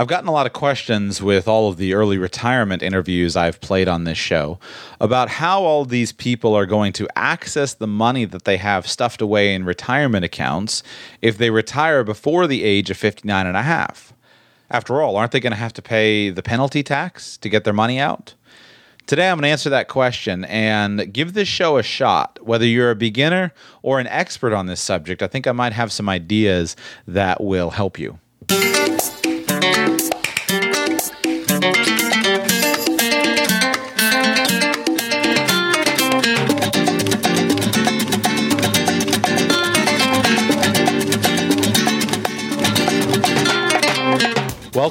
I've gotten a lot of questions with all of the early retirement interviews I've played on this show about how all these people are going to access the money that they have stuffed away in retirement accounts if they retire before the age of 59 and a half. After all, aren't they going to have to pay the penalty tax to get their money out? Today, I'm going to answer that question and give this show a shot. Whether you're a beginner or an expert on this subject, I think I might have some ideas that will help you.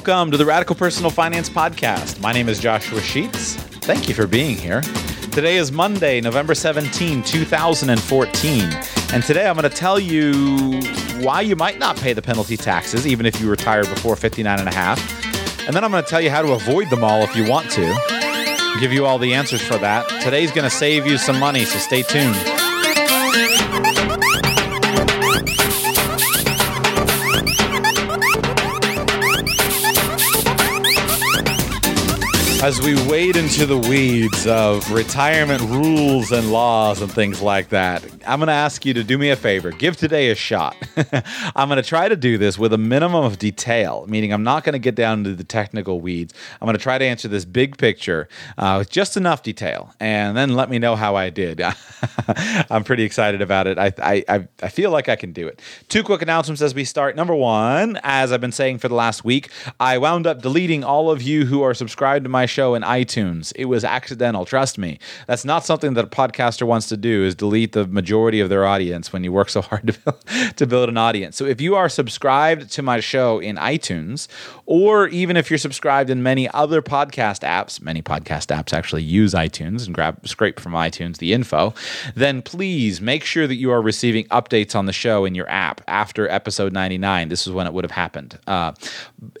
Welcome to the Radical Personal Finance Podcast. My name is Joshua Sheats. Thank you for being here. Today is Monday, November 17, 2014. And today I'm going to tell you why you might not pay the penalty taxes, even if you retire before 59 and a half. And then I'm going to tell you how to avoid them all if you want to. Give you all the answers for that. Today's going to save you some money, so stay tuned. As we wade into the weeds of retirement rules and laws and things like that, I'm going to ask you to do me a favor. Give today a shot. I'm going to try to do this with a minimum of detail, meaning I'm not going to get down into the technical weeds. I'm going to try to answer this big picture uh, with just enough detail, and then let me know how I did. I'm pretty excited about it. I, I, I feel like I can do it. Two quick announcements as we start. Number one, as I've been saying for the last week, I wound up deleting all of you who are subscribed to my show in iTunes. It was accidental, trust me. That's not something that a podcaster wants to do is delete the majority of their audience when you work so hard to build, to build an audience. So if you are subscribed to my show in iTunes or even if you're subscribed in many other podcast apps, many podcast apps actually use iTunes and grab scrape from iTunes the info, then please make sure that you are receiving updates on the show in your app after episode 99. This is when it would have happened. Uh,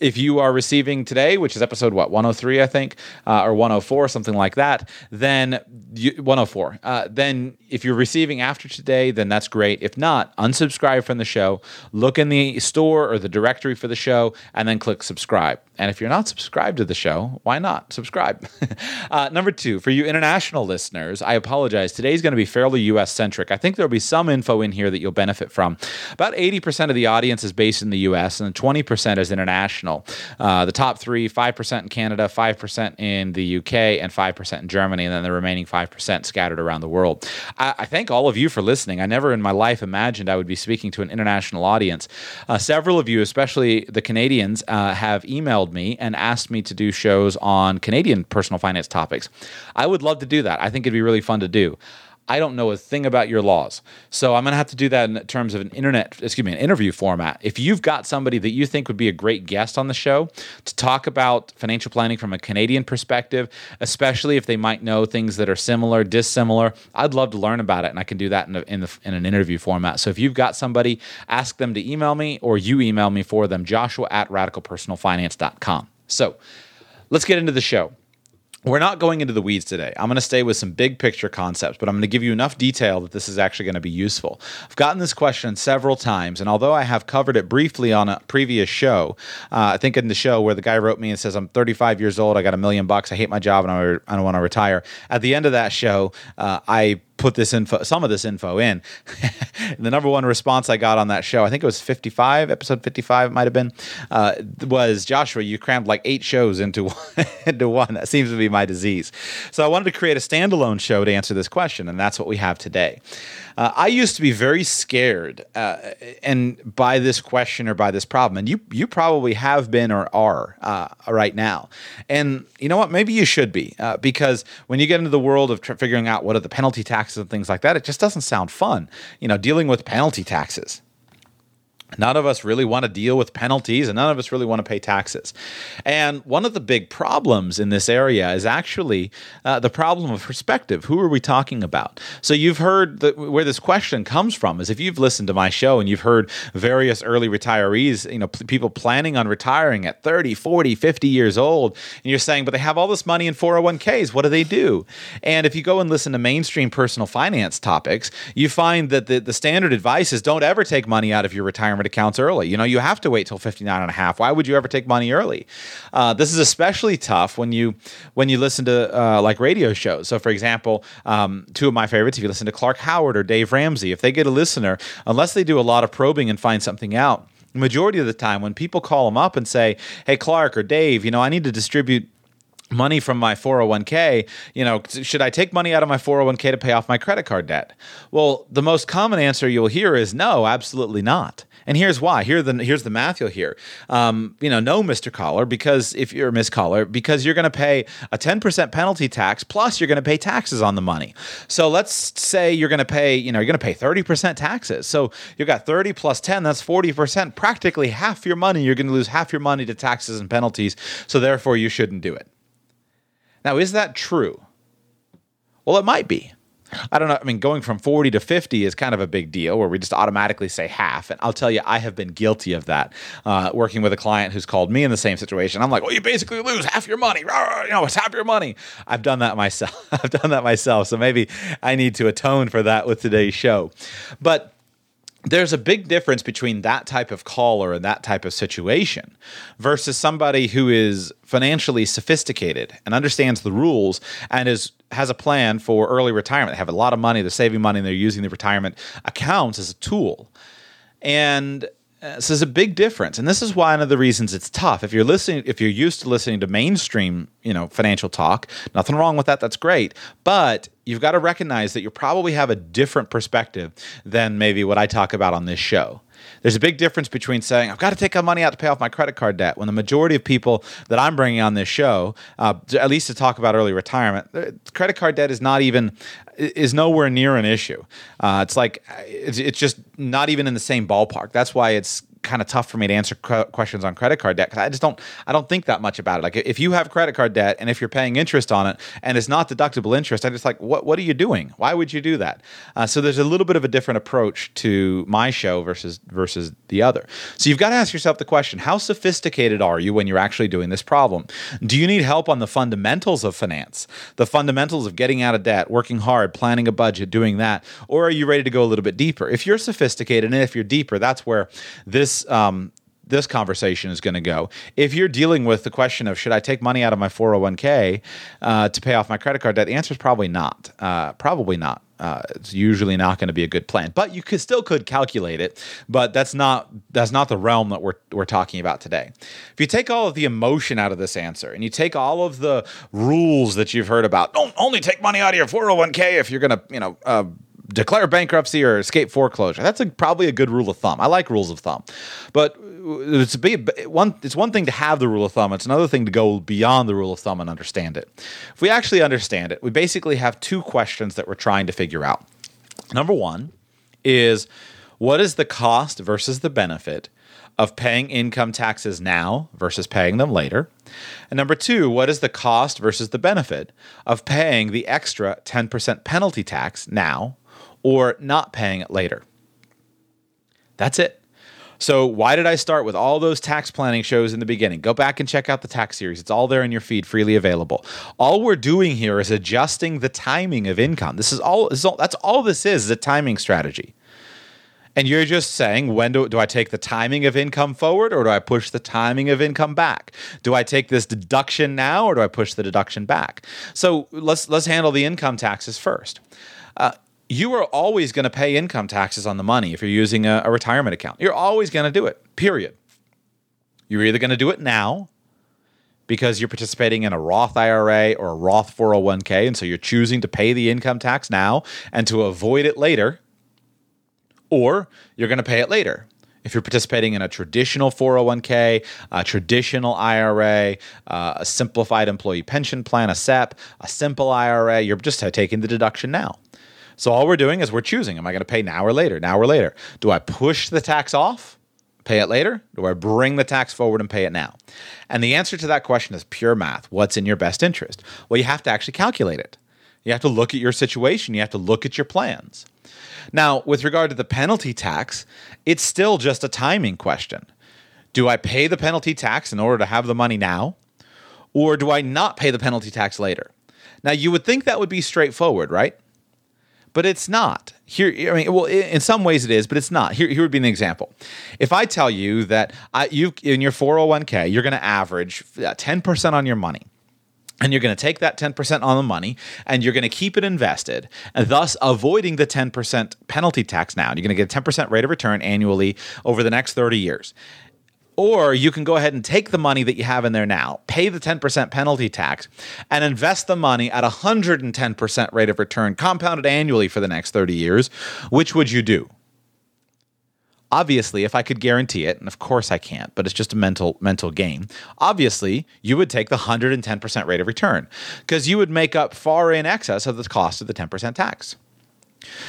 if you are receiving today, which is episode what 103, I think, uh, or 104, something like that, then you, 104. Uh, then if you're receiving after today, then that's great. If not, unsubscribe from the show. Look in the store or the directory for the show, and then click subscribe. And if you're not subscribed to the show, why not subscribe? uh, number two, for you international listeners, I apologize. Today's going to be fairly US centric. I think there'll be some info in here that you'll benefit from. About 80% of the audience is based in the US, and 20% is international. Uh, the top three 5% in Canada, 5% in the UK, and 5% in Germany, and then the remaining 5% scattered around the world. I, I thank all of you for listening. I never in my life imagined I would be speaking to an international audience. Uh, several of you, especially the Canadians, uh, have emailed emailed me and asked me to do shows on Canadian personal finance topics. I would love to do that. I think it'd be really fun to do. I don't know a thing about your laws. So I'm going to have to do that in terms of an internet, excuse me, an interview format. If you've got somebody that you think would be a great guest on the show to talk about financial planning from a Canadian perspective, especially if they might know things that are similar, dissimilar, I'd love to learn about it. And I can do that in, a, in, the, in an interview format. So if you've got somebody, ask them to email me or you email me for them, joshua at radicalpersonalfinance.com. So let's get into the show. We're not going into the weeds today. I'm going to stay with some big picture concepts, but I'm going to give you enough detail that this is actually going to be useful. I've gotten this question several times, and although I have covered it briefly on a previous show, uh, I think in the show where the guy wrote me and says, I'm 35 years old, I got a million bucks, I hate my job, and I, re- I don't want to retire. At the end of that show, uh, I put this info, some of this info in. the number one response I got on that show, I think it was 55, episode 55, it might have been, uh, was Joshua, you crammed like eight shows into one, into one. That seems to be my disease. So I wanted to create a standalone show to answer this question, and that's what we have today. Uh, I used to be very scared, uh, and by this question or by this problem, and you you probably have been or are uh, right now. And you know what? Maybe you should be uh, because when you get into the world of tr- figuring out what are the penalty taxes and things like that, it just doesn't sound fun. You know, dealing with penalty taxes. None of us really want to deal with penalties and none of us really want to pay taxes. And one of the big problems in this area is actually uh, the problem of perspective. Who are we talking about? So you've heard the, where this question comes from is if you've listened to my show and you've heard various early retirees, you know, p- people planning on retiring at 30, 40, 50 years old, and you're saying, but they have all this money in 401ks. What do they do? And if you go and listen to mainstream personal finance topics, you find that the, the standard advice is don't ever take money out of your retirement retirement accounts early. You know, you have to wait till 59 and a half. Why would you ever take money early? Uh, this is especially tough when you when you listen to uh, like radio shows. So, for example, um, two of my favorites, if you listen to Clark Howard or Dave Ramsey, if they get a listener, unless they do a lot of probing and find something out, majority of the time when people call them up and say, "Hey, Clark or Dave, you know, I need to distribute." money from my 401k, you know, should I take money out of my 401k to pay off my credit card debt? Well, the most common answer you'll hear is no, absolutely not. And here's why. Here the here's the math you'll hear. Um, you know, no, Mr. Caller, because if you're a Miss Caller, because you're going to pay a 10% penalty tax plus you're going to pay taxes on the money. So let's say you're going to pay, you know, you're going to pay 30% taxes. So you've got 30 plus 10, that's 40%. Practically half your money, you're going to lose half your money to taxes and penalties. So therefore, you shouldn't do it. Now, is that true? Well, it might be. I don't know. I mean, going from 40 to 50 is kind of a big deal where we just automatically say half. And I'll tell you, I have been guilty of that. Uh, working with a client who's called me in the same situation. I'm like, well, you basically lose half your money. You know, it's half your money. I've done that myself. I've done that myself. So maybe I need to atone for that with today's show. But there's a big difference between that type of caller and that type of situation versus somebody who is financially sophisticated and understands the rules and is has a plan for early retirement. They have a lot of money, they're saving money, and they're using the retirement accounts as a tool. And uh, so there's a big difference, and this is why one of the reasons it's tough. If you're listening, if you're used to listening to mainstream, you know, financial talk, nothing wrong with that. That's great, but you've got to recognize that you probably have a different perspective than maybe what I talk about on this show. There's a big difference between saying, I've got to take money out to pay off my credit card debt, when the majority of people that I'm bringing on this show, uh, at least to talk about early retirement, credit card debt is not even, is nowhere near an issue. Uh, it's like, it's, it's just not even in the same ballpark. That's why it's kind of tough for me to answer questions on credit card debt because I just don't I don't think that much about it. Like if you have credit card debt and if you're paying interest on it and it's not deductible interest, I'm just like, what what are you doing? Why would you do that? Uh, so there's a little bit of a different approach to my show versus versus the other. So you've got to ask yourself the question: How sophisticated are you when you're actually doing this problem? Do you need help on the fundamentals of finance, the fundamentals of getting out of debt, working hard, planning a budget, doing that, or are you ready to go a little bit deeper? If you're sophisticated and if you're deeper, that's where this this um, this conversation is going to go. If you're dealing with the question of should I take money out of my 401k uh, to pay off my credit card debt, the answer is probably not. Uh, probably not. Uh, it's usually not going to be a good plan, but you could still could calculate it. But that's not that's not the realm that we're we're talking about today. If you take all of the emotion out of this answer and you take all of the rules that you've heard about, don't only take money out of your 401k if you're going to you know uh, declare bankruptcy or escape foreclosure. That's a, probably a good rule of thumb. I like rules of thumb, but uh, it's be one. It's one thing to have the rule of thumb. It's another thing to go beyond the rule of thumb and understand it. If we actually understand it, we basically have two questions that we're trying to figure out. Number one is what is the cost versus the benefit of paying income taxes now versus paying them later? And number two, what is the cost versus the benefit of paying the extra 10% penalty tax now or not paying it later. That's it. So, why did I start with all those tax planning shows in the beginning? Go back and check out the tax series. It's all there in your feed, freely available. All we're doing here is adjusting the timing of income. This is all, this is all that's all this is, is a timing strategy. And you're just saying, when do, do I take the timing of income forward or do I push the timing of income back? Do I take this deduction now or do I push the deduction back? So let's let's handle the income taxes first. Uh, you are always going to pay income taxes on the money if you're using a, a retirement account. You're always going to do it, period. You're either going to do it now because you're participating in a Roth IRA or a Roth 401k, and so you're choosing to pay the income tax now and to avoid it later, or you're going to pay it later. If you're participating in a traditional 401k, a traditional IRA, uh, a simplified employee pension plan, a SEP, a simple IRA, you're just taking the deduction now. So all we're doing is we're choosing am I going to pay now or later? Now or later? Do I push the tax off? Pay it later? Do I bring the tax forward and pay it now? And the answer to that question is pure math. What's in your best interest? Well, you have to actually calculate it. You have to look at your situation, you have to look at your plans. Now, with regard to the penalty tax, it's still just a timing question. Do I pay the penalty tax in order to have the money now? Or do I not pay the penalty tax later? Now, you would think that would be straightforward, right? But it's not. Here, I mean, well, in some ways it is, but it's not. Here, here would be an example. If I tell you that I, you in your 401k, you're going to average uh, 10% on your money. And you're going to take that 10% on the money and you're going to keep it invested, and thus avoiding the 10% penalty tax now. You're going to get a 10% rate of return annually over the next 30 years. Or you can go ahead and take the money that you have in there now, pay the 10% penalty tax, and invest the money at 110% rate of return, compounded annually for the next 30 years. Which would you do? Obviously, if I could guarantee it, and of course I can't, but it's just a mental mental game. Obviously, you would take the 110% rate of return because you would make up far in excess of the cost of the 10% tax.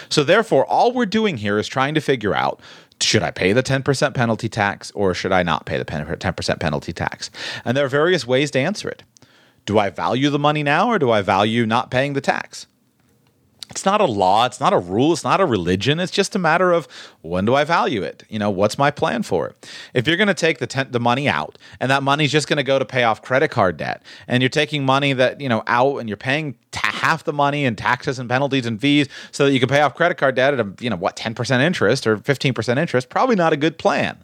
So therefore, all we're doing here is trying to figure out should I pay the 10% penalty tax or should I not pay the 10% penalty tax? And there are various ways to answer it. Do I value the money now or do I value not paying the tax? It's not a law, it's not a rule, it's not a religion. It's just a matter of when do I value it? You know, what's my plan for it? If you're going to take the ten- the money out and that money's just going to go to pay off credit card debt, and you're taking money that you know out and you're paying half the money in taxes and penalties and fees so that you can pay off credit card debt at a you know what ten percent interest or fifteen percent interest, probably not a good plan.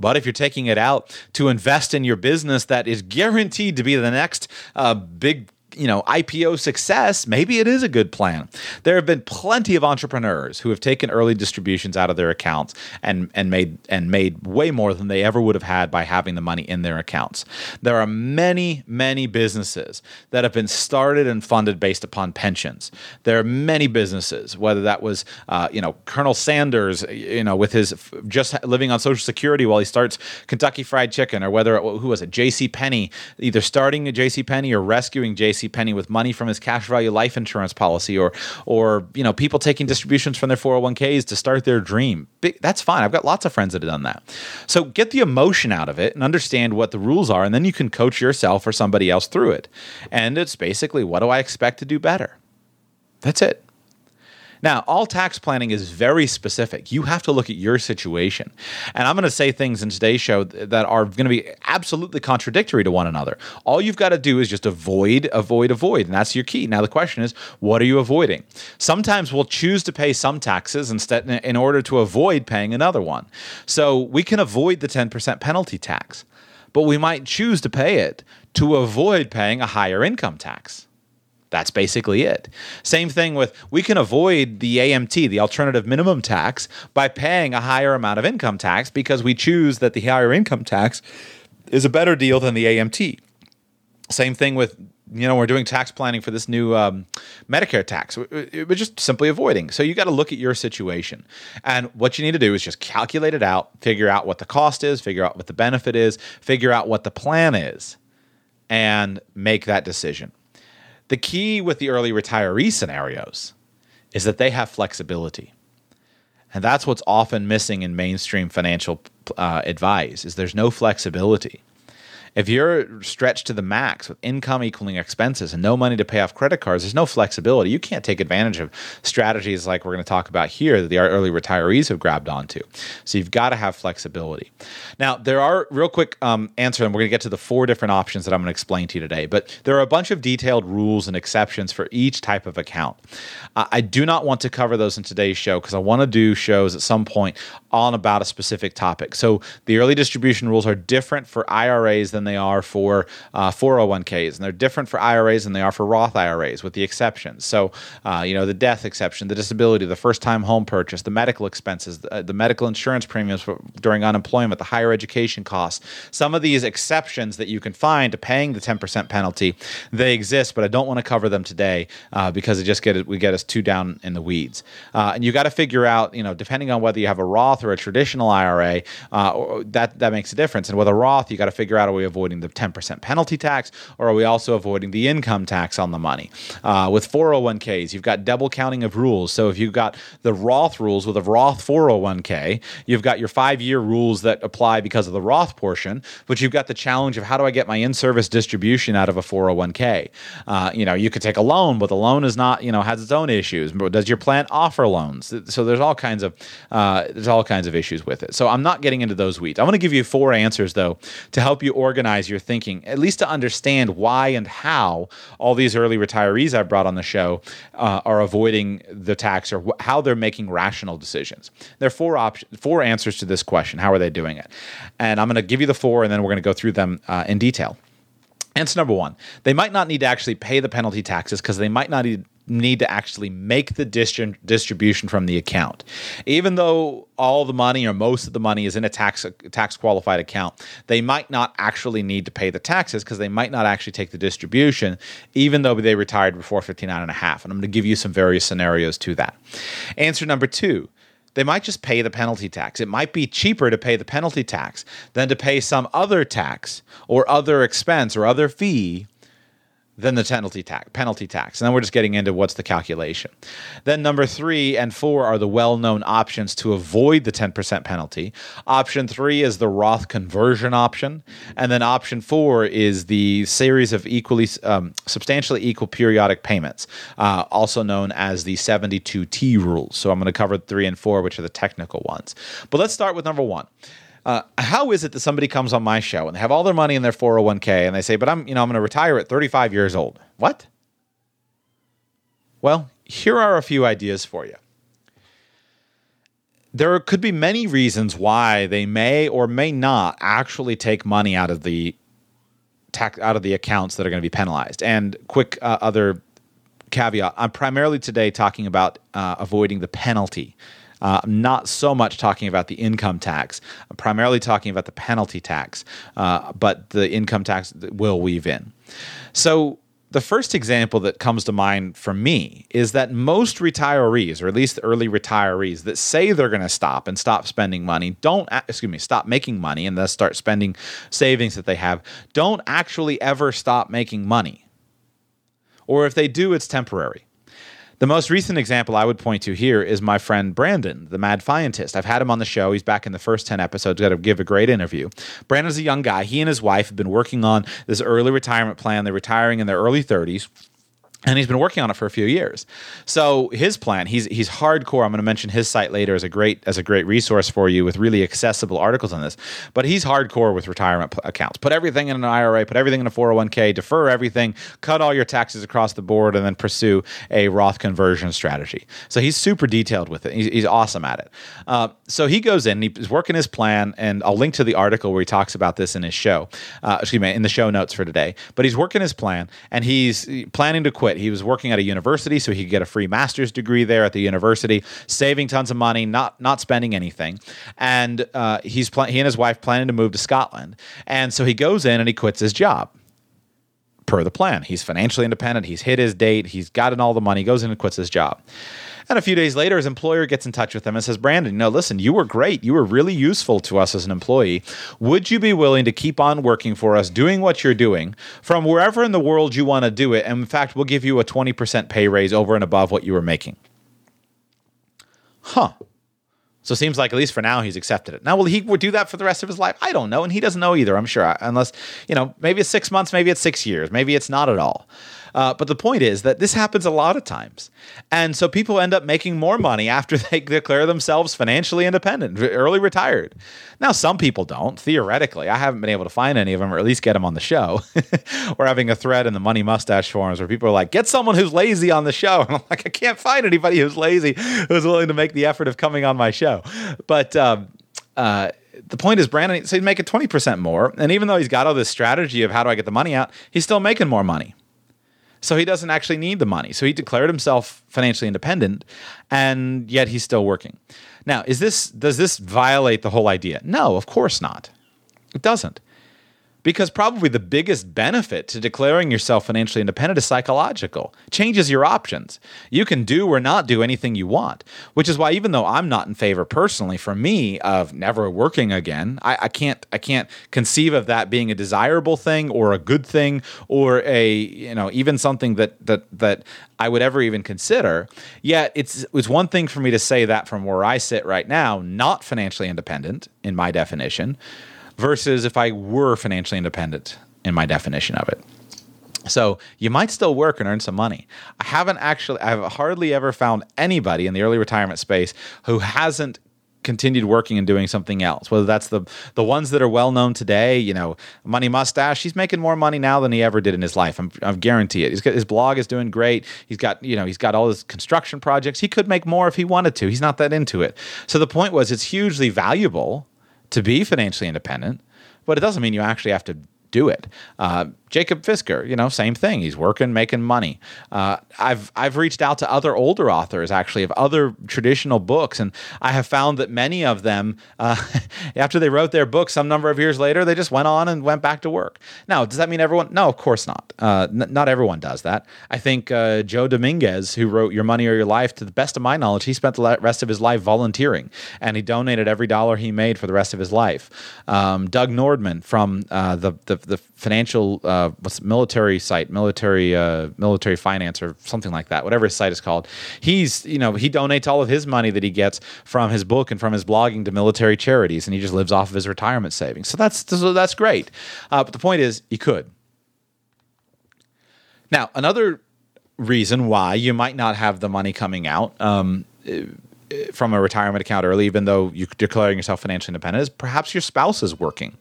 But if you're taking it out to invest in your business that is guaranteed to be the next uh, big you know IPO success, maybe it is a good plan. There have been plenty of entrepreneurs who have taken early distributions out of their accounts and and made and made way more than they ever would have had by having the money in their accounts. There are many many businesses that have been started and funded based upon pensions. There are many businesses, whether that was uh, you know Colonel Sanders, you know with his just living on Social Security while he starts Kentucky Fried Chicken, or whether it, who was it J.C. Penney, either starting a J.C. Penney or rescuing J.C. Penney with money from his cash value life insurance policy, or or you know people taking distributions from their 401ks to start their dream. That's fine. I've got lots of friends that have done that. So get the emotion out of it and understand what the rules are, and then you can coach yourself or somebody else through it. And it's basically what do I expect to do better? That's it. Now, all tax planning is very specific. You have to look at your situation. And I'm going to say things in today's show that are going to be absolutely contradictory to one another. All you've got to do is just avoid, avoid, avoid. And that's your key. Now, the question is, what are you avoiding? Sometimes we'll choose to pay some taxes instead in order to avoid paying another one. So we can avoid the 10% penalty tax, but we might choose to pay it to avoid paying a higher income tax. That's basically it. Same thing with we can avoid the AMT, the alternative minimum tax, by paying a higher amount of income tax because we choose that the higher income tax is a better deal than the AMT. Same thing with you know we're doing tax planning for this new um, Medicare tax. We're just simply avoiding. So you got to look at your situation, and what you need to do is just calculate it out, figure out what the cost is, figure out what the benefit is, figure out what the plan is, and make that decision. The key with the early retiree scenarios is that they have flexibility. And that's what's often missing in mainstream financial uh, advice is there's no flexibility. If you're stretched to the max with income equaling expenses and no money to pay off credit cards, there's no flexibility. You can't take advantage of strategies like we're going to talk about here that the early retirees have grabbed onto. So you've got to have flexibility. Now, there are real quick um, answer, and we're going to get to the four different options that I'm going to explain to you today. But there are a bunch of detailed rules and exceptions for each type of account. Uh, I do not want to cover those in today's show because I want to do shows at some point on about a specific topic. So the early distribution rules are different for IRAs than they are for uh, 401ks, and they're different for IRAs than they are for Roth IRAs, with the exceptions. So, uh, you know, the death exception, the disability, the first-time home purchase, the medical expenses, the, uh, the medical insurance premiums for, during unemployment, the higher education costs. Some of these exceptions that you can find to paying the 10% penalty, they exist, but I don't want to cover them today uh, because it just get we get us too down in the weeds. Uh, and you got to figure out, you know, depending on whether you have a Roth or a traditional IRA, uh, that that makes a difference. And with a Roth, you got to figure out are we avoiding the 10% penalty tax or are we also avoiding the income tax on the money? Uh, with 401ks, you've got double counting of rules. So if you've got the Roth rules with a Roth 401k, you've got your five year rules that apply because of the Roth portion, but you've got the challenge of how do I get my in service distribution out of a 401k? Uh, you know, you could take a loan, but the loan is not, you know, has its own issues. Does your plan offer loans? So there's all kinds of uh, there's all kinds of issues with it. So I'm not getting into those weeds. I want to give you four answers though to help you organize your thinking, at least to understand why and how all these early retirees I've brought on the show uh, are avoiding the tax or wh- how they're making rational decisions. There are four options, four answers to this question. How are they doing it? And I'm going to give you the four, and then we're going to go through them uh, in detail. Answer number one: They might not need to actually pay the penalty taxes because they might not need need to actually make the distri- distribution from the account. Even though all the money or most of the money is in a tax tax qualified account, they might not actually need to pay the taxes because they might not actually take the distribution, even though they retired before 59 and a half. And I'm going to give you some various scenarios to that. Answer number two they might just pay the penalty tax. It might be cheaper to pay the penalty tax than to pay some other tax or other expense or other fee than the penalty tax. Penalty tax. And then we're just getting into what's the calculation. Then number three and four are the well-known options to avoid the 10% penalty. Option three is the Roth conversion option, and then option four is the series of equally um, substantially equal periodic payments, uh, also known as the 72T rules. So I'm going to cover three and four, which are the technical ones. But let's start with number one. Uh, how is it that somebody comes on my show and they have all their money in their 401k and they say, but I'm, you know, I'm going to retire at 35 years old? What? Well, here are a few ideas for you. There could be many reasons why they may or may not actually take money out of the tax out of the accounts that are going to be penalized. And quick uh, other caveat: I'm primarily today talking about uh, avoiding the penalty uh, I'm not so much talking about the income tax. I'm primarily talking about the penalty tax, uh, but the income tax will weave in. So, the first example that comes to mind for me is that most retirees, or at least early retirees, that say they're going to stop and stop spending money, don't, excuse me, stop making money and thus start spending savings that they have, don't actually ever stop making money. Or if they do, it's temporary. The most recent example I would point to here is my friend Brandon, the Mad Fientist. I've had him on the show. He's back in the first 10 episodes, got to give a great interview. Brandon's a young guy. He and his wife have been working on this early retirement plan. They're retiring in their early 30s and he's been working on it for a few years. So his plan, he's he's hardcore. I'm going to mention his site later as a great as a great resource for you with really accessible articles on this. But he's hardcore with retirement accounts. Put everything in an IRA, put everything in a 401k, defer everything, cut all your taxes across the board, and then pursue a Roth conversion strategy. So he's super detailed with it. He's, he's awesome at it. Uh, so he goes in, he's working his plan, and I'll link to the article where he talks about this in his show. Uh, excuse me, in the show notes for today. But he's working his plan, and he's planning to quit quit. He was working at a university, so he could get a free master's degree there at the university, saving tons of money, not not spending anything. And uh, he's pl- he and his wife planning to move to Scotland. And so he goes in and he quits his job per the plan. He's financially independent. He's hit his date. He's gotten all the money. Goes in and quits his job. And a few days later, his employer gets in touch with him and says, Brandon, no, listen, you were great. You were really useful to us as an employee. Would you be willing to keep on working for us, doing what you're doing from wherever in the world you want to do it? And in fact, we'll give you a 20% pay raise over and above what you were making. Huh. So it seems like at least for now he's accepted it. Now, will he do that for the rest of his life? I don't know, and he doesn't know either. I'm sure, unless you know, maybe it's six months, maybe it's six years, maybe it's not at all. Uh, but the point is that this happens a lot of times. And so people end up making more money after they declare themselves financially independent, early retired. Now, some people don't, theoretically. I haven't been able to find any of them or at least get them on the show. We're having a thread in the Money Mustache forums where people are like, get someone who's lazy on the show. And I'm like, I can't find anybody who's lazy who's willing to make the effort of coming on my show. But, um, uh, the point is Brandon so he's making 20% more and even though he's got all this strategy of how do I get the money out he's still making more money so he doesn't actually need the money. So he declared himself financially independent and yet he's still working. Now, is this does this violate the whole idea? No, of course not. It doesn't. Because probably the biggest benefit to declaring yourself financially independent is psychological. Changes your options. You can do or not do anything you want, which is why even though I'm not in favor personally for me of never working again, I, I can't I can't conceive of that being a desirable thing or a good thing or a you know even something that that that I would ever even consider. Yet it's it's one thing for me to say that from where I sit right now, not financially independent in my definition versus if I were financially independent in my definition of it. So you might still work and earn some money. I haven't actually, I've hardly ever found anybody in the early retirement space who hasn't continued working and doing something else. Whether that's the the ones that are well known today, you know, Money Mustache, he's making more money now than he ever did in his life. I'm, I guarantee it. He's got, his blog is doing great. He's got you know he's got all his construction projects. He could make more if he wanted to. He's not that into it. So the point was, it's hugely valuable to be financially independent, but it doesn't mean you actually have to do it. Uh, Jacob Fisker, you know, same thing. He's working, making money. Uh, I've I've reached out to other older authors actually of other traditional books, and I have found that many of them, uh, after they wrote their book, some number of years later, they just went on and went back to work. Now, does that mean everyone? No, of course not. Uh, n- not everyone does that. I think uh, Joe Dominguez, who wrote Your Money or Your Life, to the best of my knowledge, he spent the rest of his life volunteering, and he donated every dollar he made for the rest of his life. Um, Doug Nordman from uh, the, the the financial uh, what's military site, military uh, military finance or something like that, whatever his site is called. He's you know he donates all of his money that he gets from his book and from his blogging to military charities, and he just lives off of his retirement savings. So that's so that's great. Uh, but the point is, you could. Now another reason why you might not have the money coming out. Um, from a retirement account early, even though you're declaring yourself financially independent, is perhaps your spouse is working.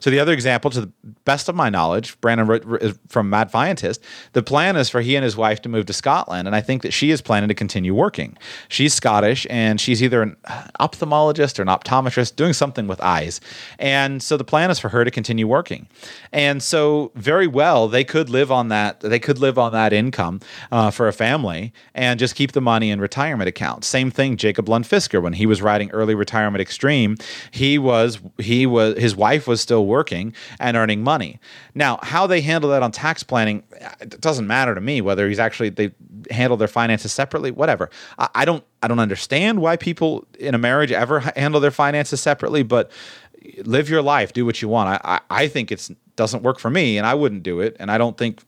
So the other example, to the best of my knowledge, Brandon wrote, from Mad Fientist, the plan is for he and his wife to move to Scotland, and I think that she is planning to continue working. She's Scottish, and she's either an ophthalmologist or an optometrist, doing something with eyes, and so the plan is for her to continue working. And so very well, they could live on that. They could live on that income uh, for a family and just keep the money in retirement accounts. Same thing Jacob Lund Fisker when he was writing Early Retirement Extreme. He was he was his wife was still working and earning money. Now, how they handle that on tax planning, it doesn't matter to me whether he's actually they handle their finances separately. Whatever. I, I don't I don't understand why people in a marriage ever handle their finances separately, but live your life, do what you want. I, I, I think it's doesn't work for me, and I wouldn't do it. And I don't think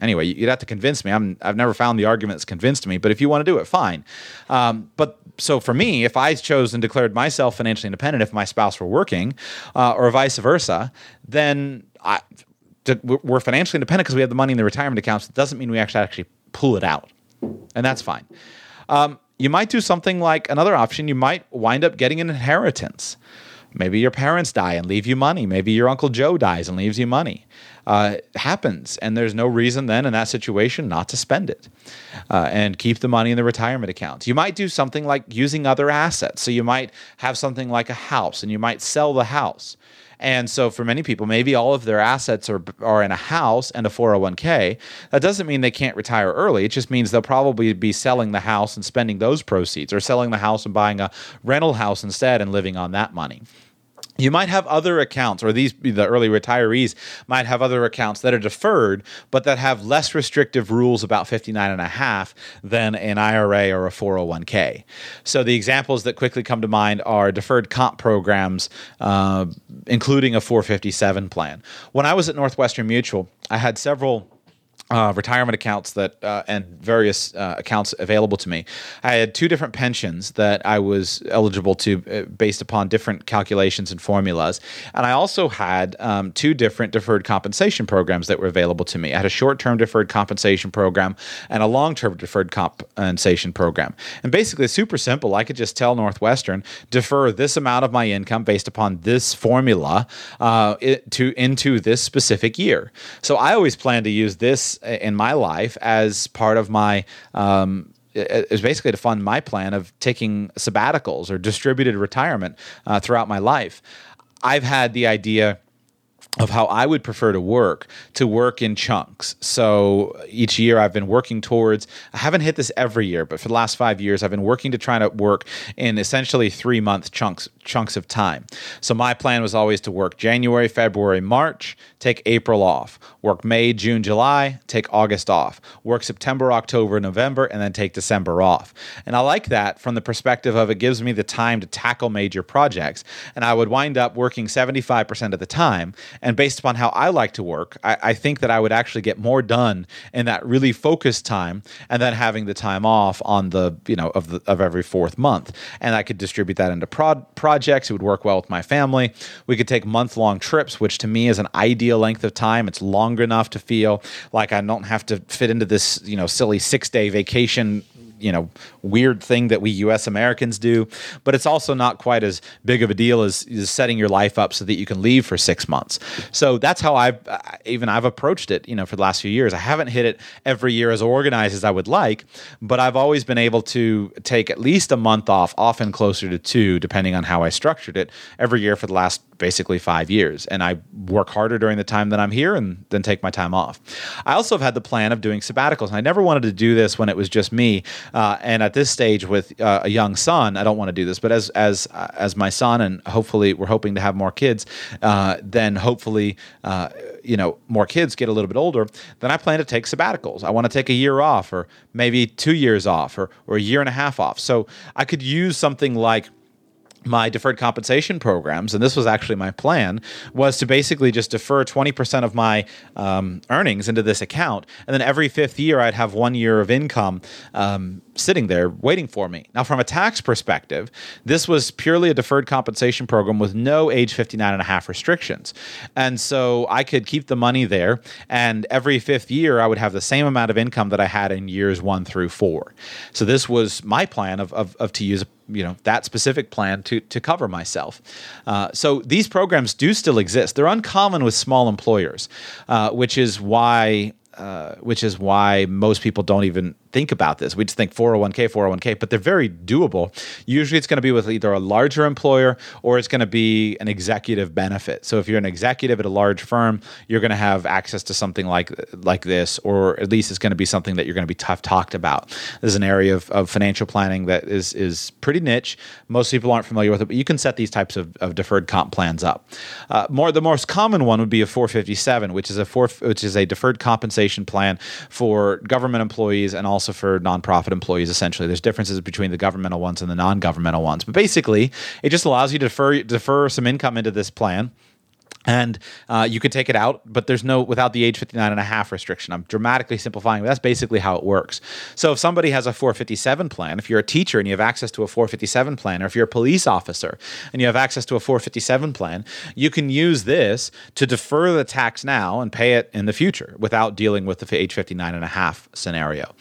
anyway, you'd have to convince me. I'm, I've never found the argument that's convinced me, but if you want to do it, fine. Um, but so for me, if I chose and declared myself financially independent, if my spouse were working, uh, or vice versa, then I, we're financially independent because we have the money in the retirement accounts. It doesn't mean we actually actually pull it out, and that's fine. Um, you might do something like another option. You might wind up getting an inheritance. Maybe your parents die and leave you money. Maybe your Uncle Joe dies and leaves you money. Uh, happens, and there's no reason then in that situation not to spend it uh, and keep the money in the retirement account. You might do something like using other assets. So you might have something like a house, and you might sell the house. And so for many people, maybe all of their assets are, are in a house and a 401k. That doesn't mean they can't retire early. It just means they'll probably be selling the house and spending those proceeds or selling the house and buying a rental house instead and living on that money you might have other accounts or these the early retirees might have other accounts that are deferred but that have less restrictive rules about 59 and a half than an IRA or a 401k so the examples that quickly come to mind are deferred comp programs uh, including a 457 plan. When I was at Northwestern Mutual I had several uh, retirement accounts that uh, and various uh, accounts available to me. I had two different pensions that I was eligible to uh, based upon different calculations and formulas, and I also had um, two different deferred compensation programs that were available to me. I had a short-term deferred compensation program and a long-term deferred compensation program. And basically, super simple. I could just tell Northwestern defer this amount of my income based upon this formula uh, it, to into this specific year. So I always plan to use this in my life as part of my um, is basically to fund my plan of taking sabbaticals or distributed retirement uh, throughout my life. I've had the idea of how I would prefer to work to work in chunks. So each year I've been working towards, I haven't hit this every year, but for the last five years I've been working to try to work in essentially three month chunks chunks of time. So my plan was always to work January, February, March, take April off, work May, June, July, take August off, work September, October, November, and then take December off. And I like that from the perspective of it gives me the time to tackle major projects. And I would wind up working 75% of the time and based upon how I like to work, I, I, think that I would actually get more done in that really focused time, and then having the time off on the you know of the of every fourth month, and I could distribute that into prod, projects. It would work well with my family. We could take month long trips, which to me is an ideal length of time. It's long enough to feel like I don't have to fit into this you know silly six day vacation you know weird thing that we U.S. Americans do, but it's also not quite as big of a deal as, as setting your life up so that you can leave for six months. So that's how I've even I've approached it. You know, for the last few years, I haven't hit it every year as organized as I would like, but I've always been able to take at least a month off, often closer to two, depending on how I structured it every year for the last basically five years. And I work harder during the time that I'm here and then take my time off. I also have had the plan of doing sabbaticals. And I never wanted to do this when it was just me. Uh, and at this stage with uh, a young son, I don't want to do this. But as as as my son, and hopefully we're hoping to have more kids, uh, then hopefully uh, you know more kids get a little bit older. Then I plan to take sabbaticals. I want to take a year off, or maybe two years off, or or a year and a half off. So I could use something like my deferred compensation programs, and this was actually my plan, was to basically just defer 20% of my um, earnings into this account. And then every fifth year, I'd have one year of income um, sitting there waiting for me. Now, from a tax perspective, this was purely a deferred compensation program with no age 59 and a half restrictions. And so I could keep the money there. And every fifth year, I would have the same amount of income that I had in years one through four. So this was my plan of, of, of to use you know that specific plan to to cover myself. Uh, so these programs do still exist. They're uncommon with small employers, uh, which is why uh, which is why most people don't even think about this. We just think 401k, 401k, but they're very doable. Usually it's going to be with either a larger employer or it's going to be an executive benefit. So if you're an executive at a large firm, you're going to have access to something like like this, or at least it's going to be something that you're going to be tough talked about. This is an area of, of financial planning that is is pretty niche. Most people aren't familiar with it, but you can set these types of, of deferred comp plans up. Uh, more the most common one would be a 457, which is a four, which is a deferred compensation plan for government employees and also also for nonprofit employees. Essentially, there's differences between the governmental ones and the non-governmental ones, but basically, it just allows you to defer defer some income into this plan and uh, you could take it out but there's no without the age 59 and a half restriction. I'm dramatically simplifying but that's basically how it works. So if somebody has a 457 plan if you're a teacher and you have access to a 457 plan or if you're a police officer and you have access to a 457 plan you can use this to defer the tax now and pay it in the future without dealing with the age 59 and a half scenario.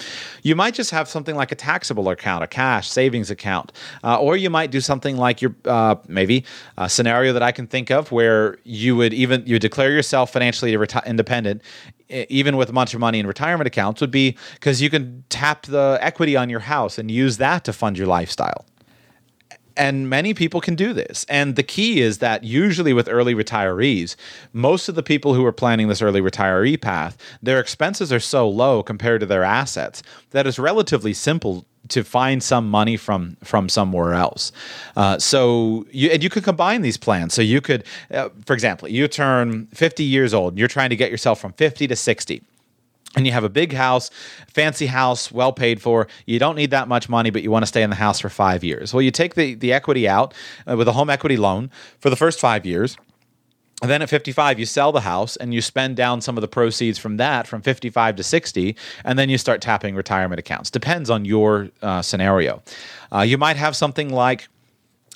You might just have something like a taxable account a cash savings account uh, or you might do something like your uh, maybe a scenario that i can think of where you you would even you would declare yourself financially reti- independent even with a bunch of money in retirement accounts would be because you can tap the equity on your house and use that to fund your lifestyle and many people can do this. And the key is that usually with early retirees, most of the people who are planning this early retiree path, their expenses are so low compared to their assets that it's relatively simple to find some money from from somewhere else. Uh, so you and you could combine these plans. So you could, uh, for example, you turn 50 years old. And you're trying to get yourself from 50 to 60 and you have a big house, fancy house, well paid for. You don't need that much money, but you want to stay in the house for five years. Well, you take the, the equity out uh, with a home equity loan for the first five years. And then at 55, you sell the house and you spend down some of the proceeds from that from 55 to 60, and then you start tapping retirement accounts. Depends on your uh, scenario. Uh, you might have something like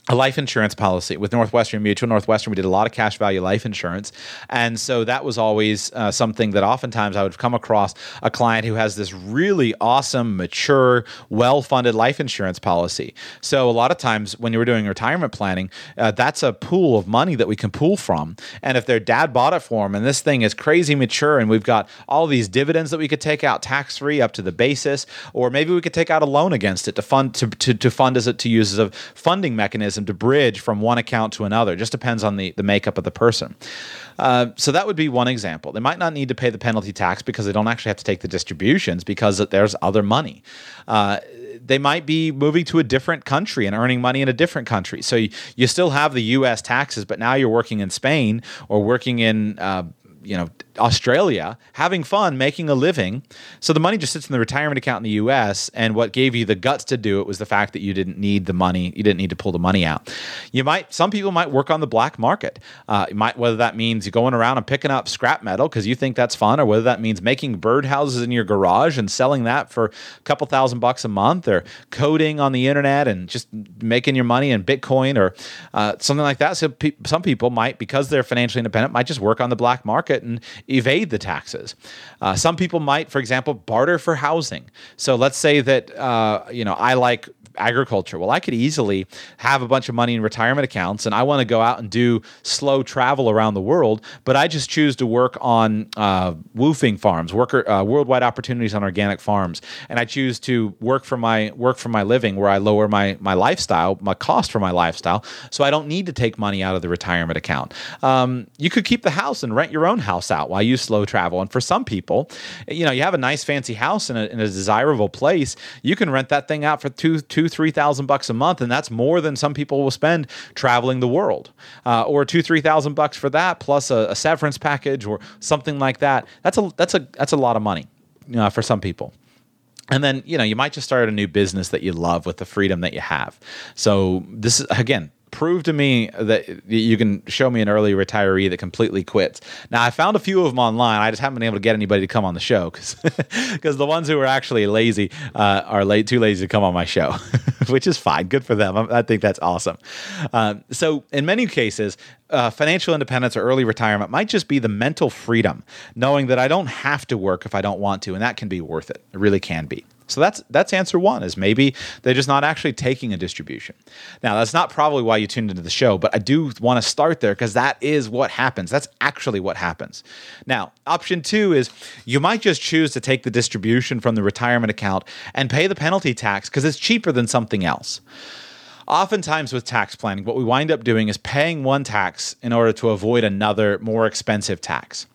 a life insurance policy with Northwestern Mutual. Northwestern, we did a lot of cash value life insurance. And so that was always uh, something that oftentimes I would come across a client who has this really awesome, mature, well funded life insurance policy. So a lot of times when you were doing retirement planning, uh, that's a pool of money that we can pull from. And if their dad bought it for them and this thing is crazy mature and we've got all these dividends that we could take out tax free up to the basis, or maybe we could take out a loan against it to fund to, to, to fund as it to use as a funding mechanism mechanism to bridge from one account to another. It just depends on the, the makeup of the person. Uh, so that would be one example. They might not need to pay the penalty tax because they don't actually have to take the distributions because there's other money. Uh, they might be moving to a different country and earning money in a different country. So you, you still have the U.S. taxes, but now you're working in Spain or working in uh, you know Australia, having fun, making a living. So the money just sits in the retirement account in the US. And what gave you the guts to do it was the fact that you didn't need the money. You didn't need to pull the money out. You might, some people might work on the black market. Uh, might, whether that means you're going around and picking up scrap metal because you think that's fun, or whether that means making birdhouses in your garage and selling that for a couple thousand bucks a month, or coding on the internet and just making your money in Bitcoin or uh, something like that. So pe- some people might, because they're financially independent, might just work on the black market and evade the taxes. Uh, some people might, for example, barter for housing. So let's say that uh, you know I like agriculture. Well, I could easily have a bunch of money in retirement accounts and I want to go out and do slow travel around the world, but I just choose to work on uh, WWOOFing farms, worker, uh, worldwide opportunities on organic farms, and I choose to work for my work for my living where I lower my my lifestyle, my cost for my lifestyle, so I don't need to take money out of the retirement account. Um, you could keep the house and rent your own house out while you slow travel, and for some people, you know, you have a nice fancy house in a, in a desirable place, you can rent that thing out for two two two, three thousand bucks a month, and that's more than some people will spend traveling the world. Uh, or two, three thousand bucks for that, plus a, a, severance package or something like that. That's a that's a that's a lot of money uh, for some people. And then you know you might just start a new business that you love with the freedom that you have. So this is again prove to me that you can show me an early retiree that completely quits. Now, I found a few of them online. I just haven't been able to get anybody to come on the show because the ones who are actually lazy uh, are late, too lazy to come on my show, which is fine. Good for them. I, think that's awesome. Um, so, in many cases, uh, financial independence or early retirement might just be the mental freedom, knowing that I don't have to work if I don't want to, and that can be worth it. It really can be. So that's that's answer one is maybe they're just not actually taking a distribution. Now that's not probably why you tuned into the show, but I do want to start there because that is what happens. That's actually what happens. Now option two is you might just choose to take the distribution from the retirement account and pay the penalty tax because it's cheaper than something else. Oftentimes with tax planning, what we wind up doing is paying one tax in order to avoid another more expensive tax.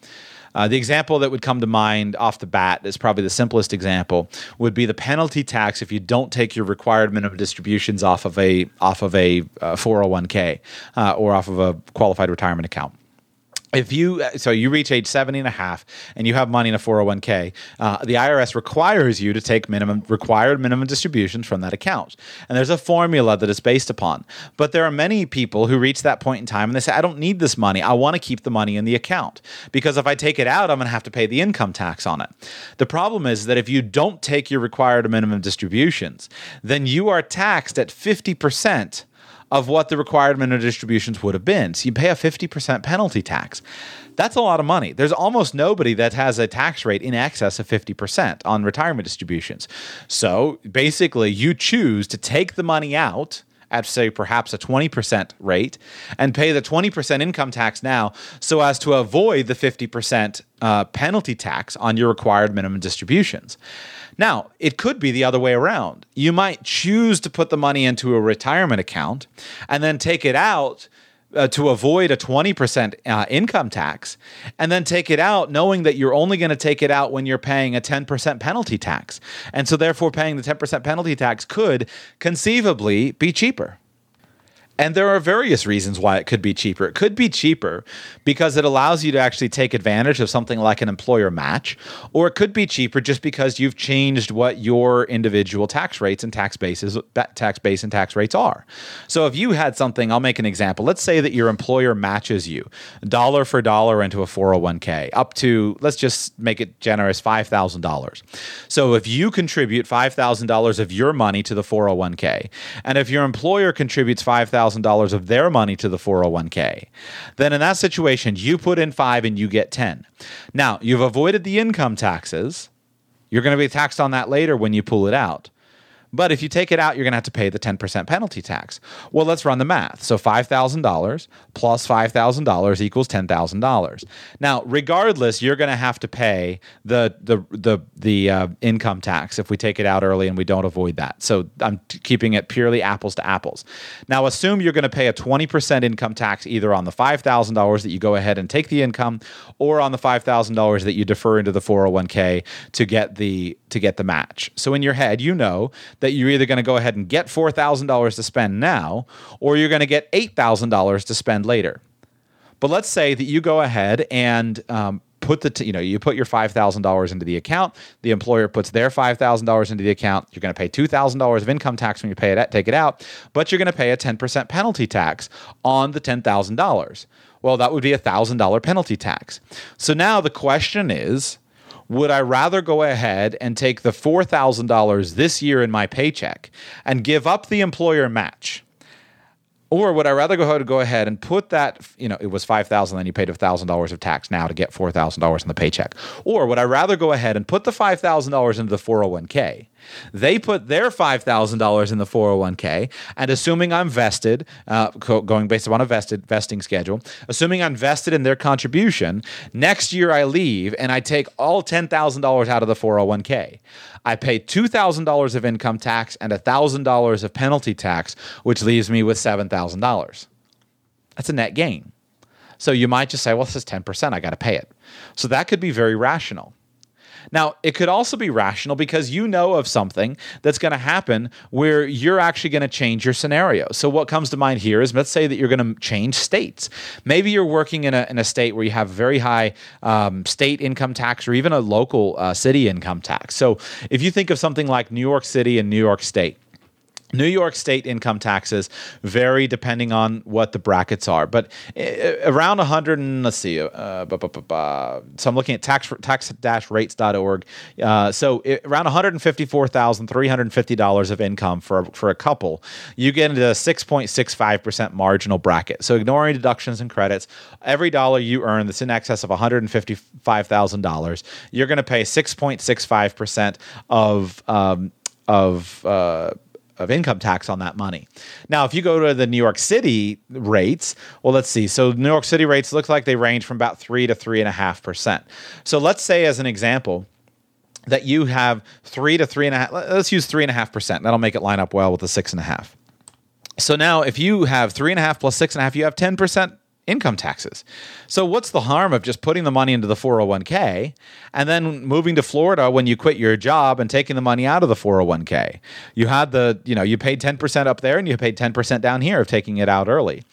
Uh, the example that would come to mind off the bat is probably the simplest example would be the penalty tax if you don't take your required minimum distributions off of a off of a uh, 401k uh, or off of a qualified retirement account if you so you reach age 70 and a half and you have money in a 401k uh, the irs requires you to take minimum required minimum distributions from that account. And there's a formula that it's based upon. But there are many people who reach that point in time and they say i don't need this money. I want to keep the money in the account. Because if i take it out i'm going to have to pay the income tax on it. The problem is that if you don't take your required minimum distributions then you are taxed at 50% of what the required minimum distributions would have been. So you pay a 50% penalty tax. That's a lot of money. There's almost nobody that has a tax rate in excess of 50% on retirement distributions. So basically, you choose to take the money out at say perhaps a 20% rate and pay the 20% income tax now so as to avoid the 50% uh, penalty tax on your required minimum distributions. Now, it could be the other way around. You might choose to put the money into a retirement account and then take it out uh, to avoid a 20% uh, income tax and then take it out knowing that you're only going to take it out when you're paying a 10% penalty tax. And so, therefore, paying the 10% penalty tax could conceivably be cheaper. And there are various reasons why it could be cheaper. It could be cheaper because it allows you to actually take advantage of something like an employer match, or it could be cheaper just because you've changed what your individual tax rates and tax bases, tax base and tax rates are. So if you had something, I'll make an example. Let's say that your employer matches you dollar for dollar into a 401k up to, let's just make it generous, $5,000. So if you contribute $5,000 of your money to the 401k, and if your employer contributes 5000 $1,000 of their money to the 401k. Then in that situation, you put in five and you get 10. Now, you've avoided the income taxes. You're going to be taxed on that later when you pull it out. But if you take it out, you're going to have to pay the 10% penalty tax. Well, let's run the math. So $5,000 plus $5,000 equals $10,000. Now, regardless, you're going to have to pay the the the the uh, income tax if we take it out early and we don't avoid that. So I'm t- keeping it purely apples to apples. Now, assume you're going to pay a 20% income tax either on the $5,000 that you go ahead and take the income or on the $5,000 that you defer into the 401k to get the to get the match. So in your head, you know that you're either going to go ahead and get $4,000 to spend now or you're going to get $8,000 to spend later. But let's say that you go ahead and um, put the t- you know you put your $5000 into the account the employer puts their $5000 into the account you're going to pay $2000 of income tax when you pay it take it out but you're going to pay a 10% penalty tax on the $10000 well that would be a $1000 penalty tax so now the question is would I rather go ahead and take the $4,000 this year in my paycheck and give up the employer match? Or would I rather go ahead and go ahead and put that, you know, it was five thousand, then you paid thousand dollars of tax now to get four thousand dollars in the paycheck. Or would I rather go ahead and put the five thousand dollars into the 401k? They put their $5,000 in the 401k, and assuming I'm vested, uh, going based upon a vested vesting schedule, assuming I'm vested in their contribution, next year I leave and I take all $10,000 out of the 401k. I pay $2,000 of income tax and $1,000 of penalty tax, which leaves me with $7,000. That's a net gain. So you might just say, well, this is 10%, I got to pay it. So that could be very rational. Now, it could also be rational because you know of something that's going to happen where you're actually going to change your scenario. So, what comes to mind here is let's say that you're going to change states. Maybe you're working in a, in a state where you have very high um, state income tax or even a local uh, city income tax. So, if you think of something like New York City and New York State, New York state income taxes vary depending on what the brackets are, but uh, around 100 and let's see, uh, bu- bu- bu- so I'm looking at tax tax-rates.org. Uh, so it, around $154,350 of income for for a couple, you get into a 6.65% marginal bracket. So ignoring deductions and credits, every dollar you earn that's in excess of $155,000, you're going to pay 6.65% of um, of uh, of income tax on that money. Now, if you go to the New York City rates, well, let's see. So New York City rates look like they range from about three to three and a half percent. So let's say, as an example, that you have three to three and a half. Let's use three and a half percent. That'll make it line up well with the six and a half. So now, if you have three and a half plus six and a half, you have ten percent income taxes. So what's the harm of just putting the money into the 401k and then moving to Florida when you quit your job and taking the money out of the 401k? You had the, you know, you paid 10% up there and you paid 10% down here of taking it out early.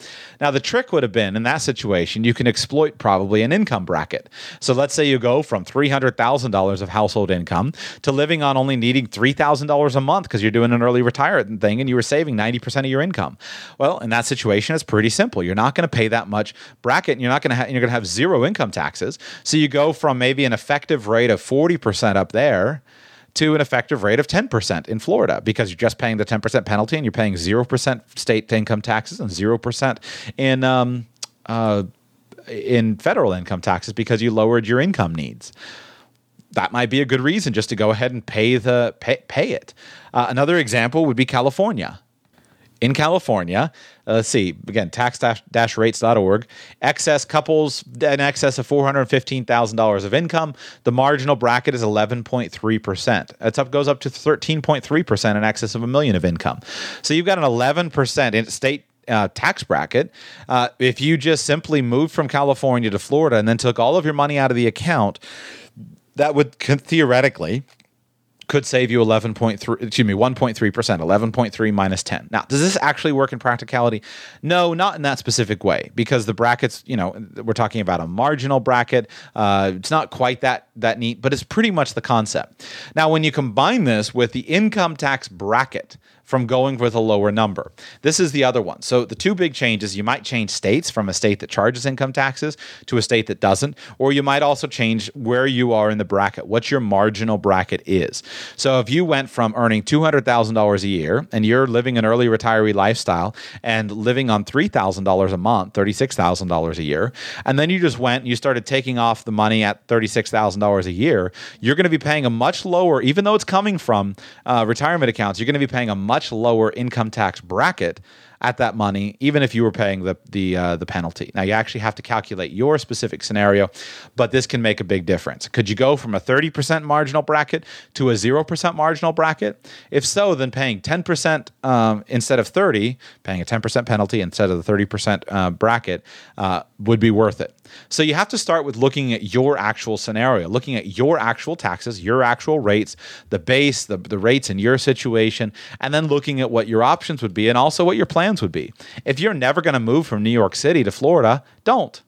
Now the trick would have been in that situation you can exploit probably an income bracket. So let's say you go from $300,000 of household income to living on only needing $3,000 a month because you're doing an early retirement thing and you were saving 90% of your income. Well, in that situation it's pretty simple. You're not going to pay that much much bracket, you're not going to ha- you're going to have zero income taxes. So you go from maybe an effective rate of forty percent up there to an effective rate of 10% in Florida because you're just paying the 10% penalty and you're paying 0% state income taxes and 0% in um, uh, in federal income taxes because you lowered your income needs. That might be a good reason just to go ahead and pay the pay, pay it. Uh, another example would be California in California. Uh, let's see, again, tax-rates.org. Excess couples in excess of $415,000 of income. The marginal bracket is 11.3%. That's up goes up to 13.3% in excess of a million of income. So you've got an 11% in state uh, tax bracket. Uh, if you just simply moved from California to Florida and then took all of your money out of the account, that would theoretically could save you 11.3 excuse me 1.3% 11.3 minus 10 now does this actually work in practicality? No not in that specific way because the brackets you know we're talking about a marginal bracket. Uh, it's not quite that that neat but it's pretty much the concept. Now when you combine this with the income tax bracket from going with a lower number. This is the other one. So the two big changes, you might change states from a state that charges income taxes to a state that doesn't, or you might also change where you are in the bracket, what your marginal bracket is. So if you went from earning $200,000 a year and you're living an early retiree lifestyle and living on $3,000 a month, $36,000 a year, and then you just went and you started taking off the money at $36,000 a year, you're going to be paying a much lower, even though it's coming from uh, retirement accounts, you're going to be paying a much much lower income tax bracket at that money, even if you were paying the the uh, the penalty. Now you actually have to calculate your specific scenario, but this can make a big difference. Could you go from a 30% marginal bracket to a 0% marginal bracket? If so, then paying 10% um, instead of 30, paying a 10% penalty instead of the 30% uh, bracket uh, would be worth it. So you have to start with looking at your actual scenario, looking at your actual taxes, your actual rates, the base, the, the rates in your situation, and then looking at what your options would be and also what your plans would be. If you're never going to move from New York City to Florida, don't.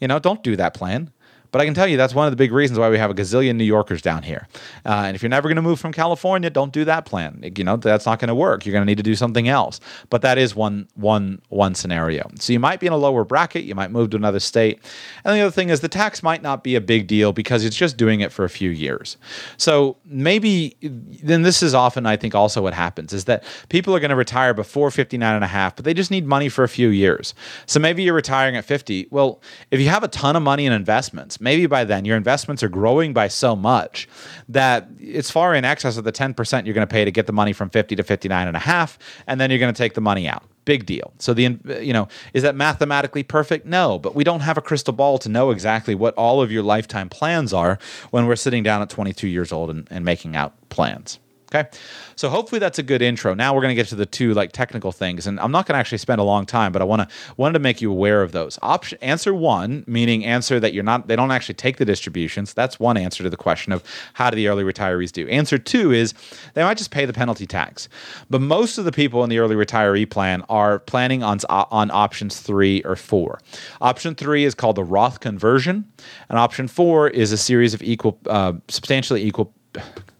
You know, don't do that plan. But I can tell you that's one of the big reasons why we have a gazillion New Yorkers down here. Uh, and if you're never going to move from California, don't do that plan. You know that's not going to work. You're going to need to do something else. But that is one one one scenario. So you might be in a lower bracket. You might move to another state. And the other thing is the tax might not be a big deal because it's just doing it for a few years. So maybe then this is often I think also what happens is that people are going to retire before 59 and a half, but they just need money for a few years. So maybe you're retiring at 50. Well, if you have a ton of money in investments, maybe by then your investments are growing by so much that it's far in excess of the 10% you're going to pay to get the money from 50 to 59 and a half and then you're going to take the money out. Big deal. So the you know is that mathematically perfect? No but we don't have a crystal ball to know exactly what all of your lifetime plans are when we're sitting down at 22 years old and, and making out plans Okay. So hopefully that's a good intro. Now we're going to get to the two like technical things, and I'm not going to actually spend a long time, but I want to wanted to make you aware of those. Option answer one, meaning answer that you're not they don't actually take the distributions. That's one answer to the question of how do the early retirees do. Answer two is they might just pay the penalty tax, but most of the people in the early retiree plan are planning on on options three or four. Option three is called the Roth conversion, and option four is a series of equal, uh, substantially equal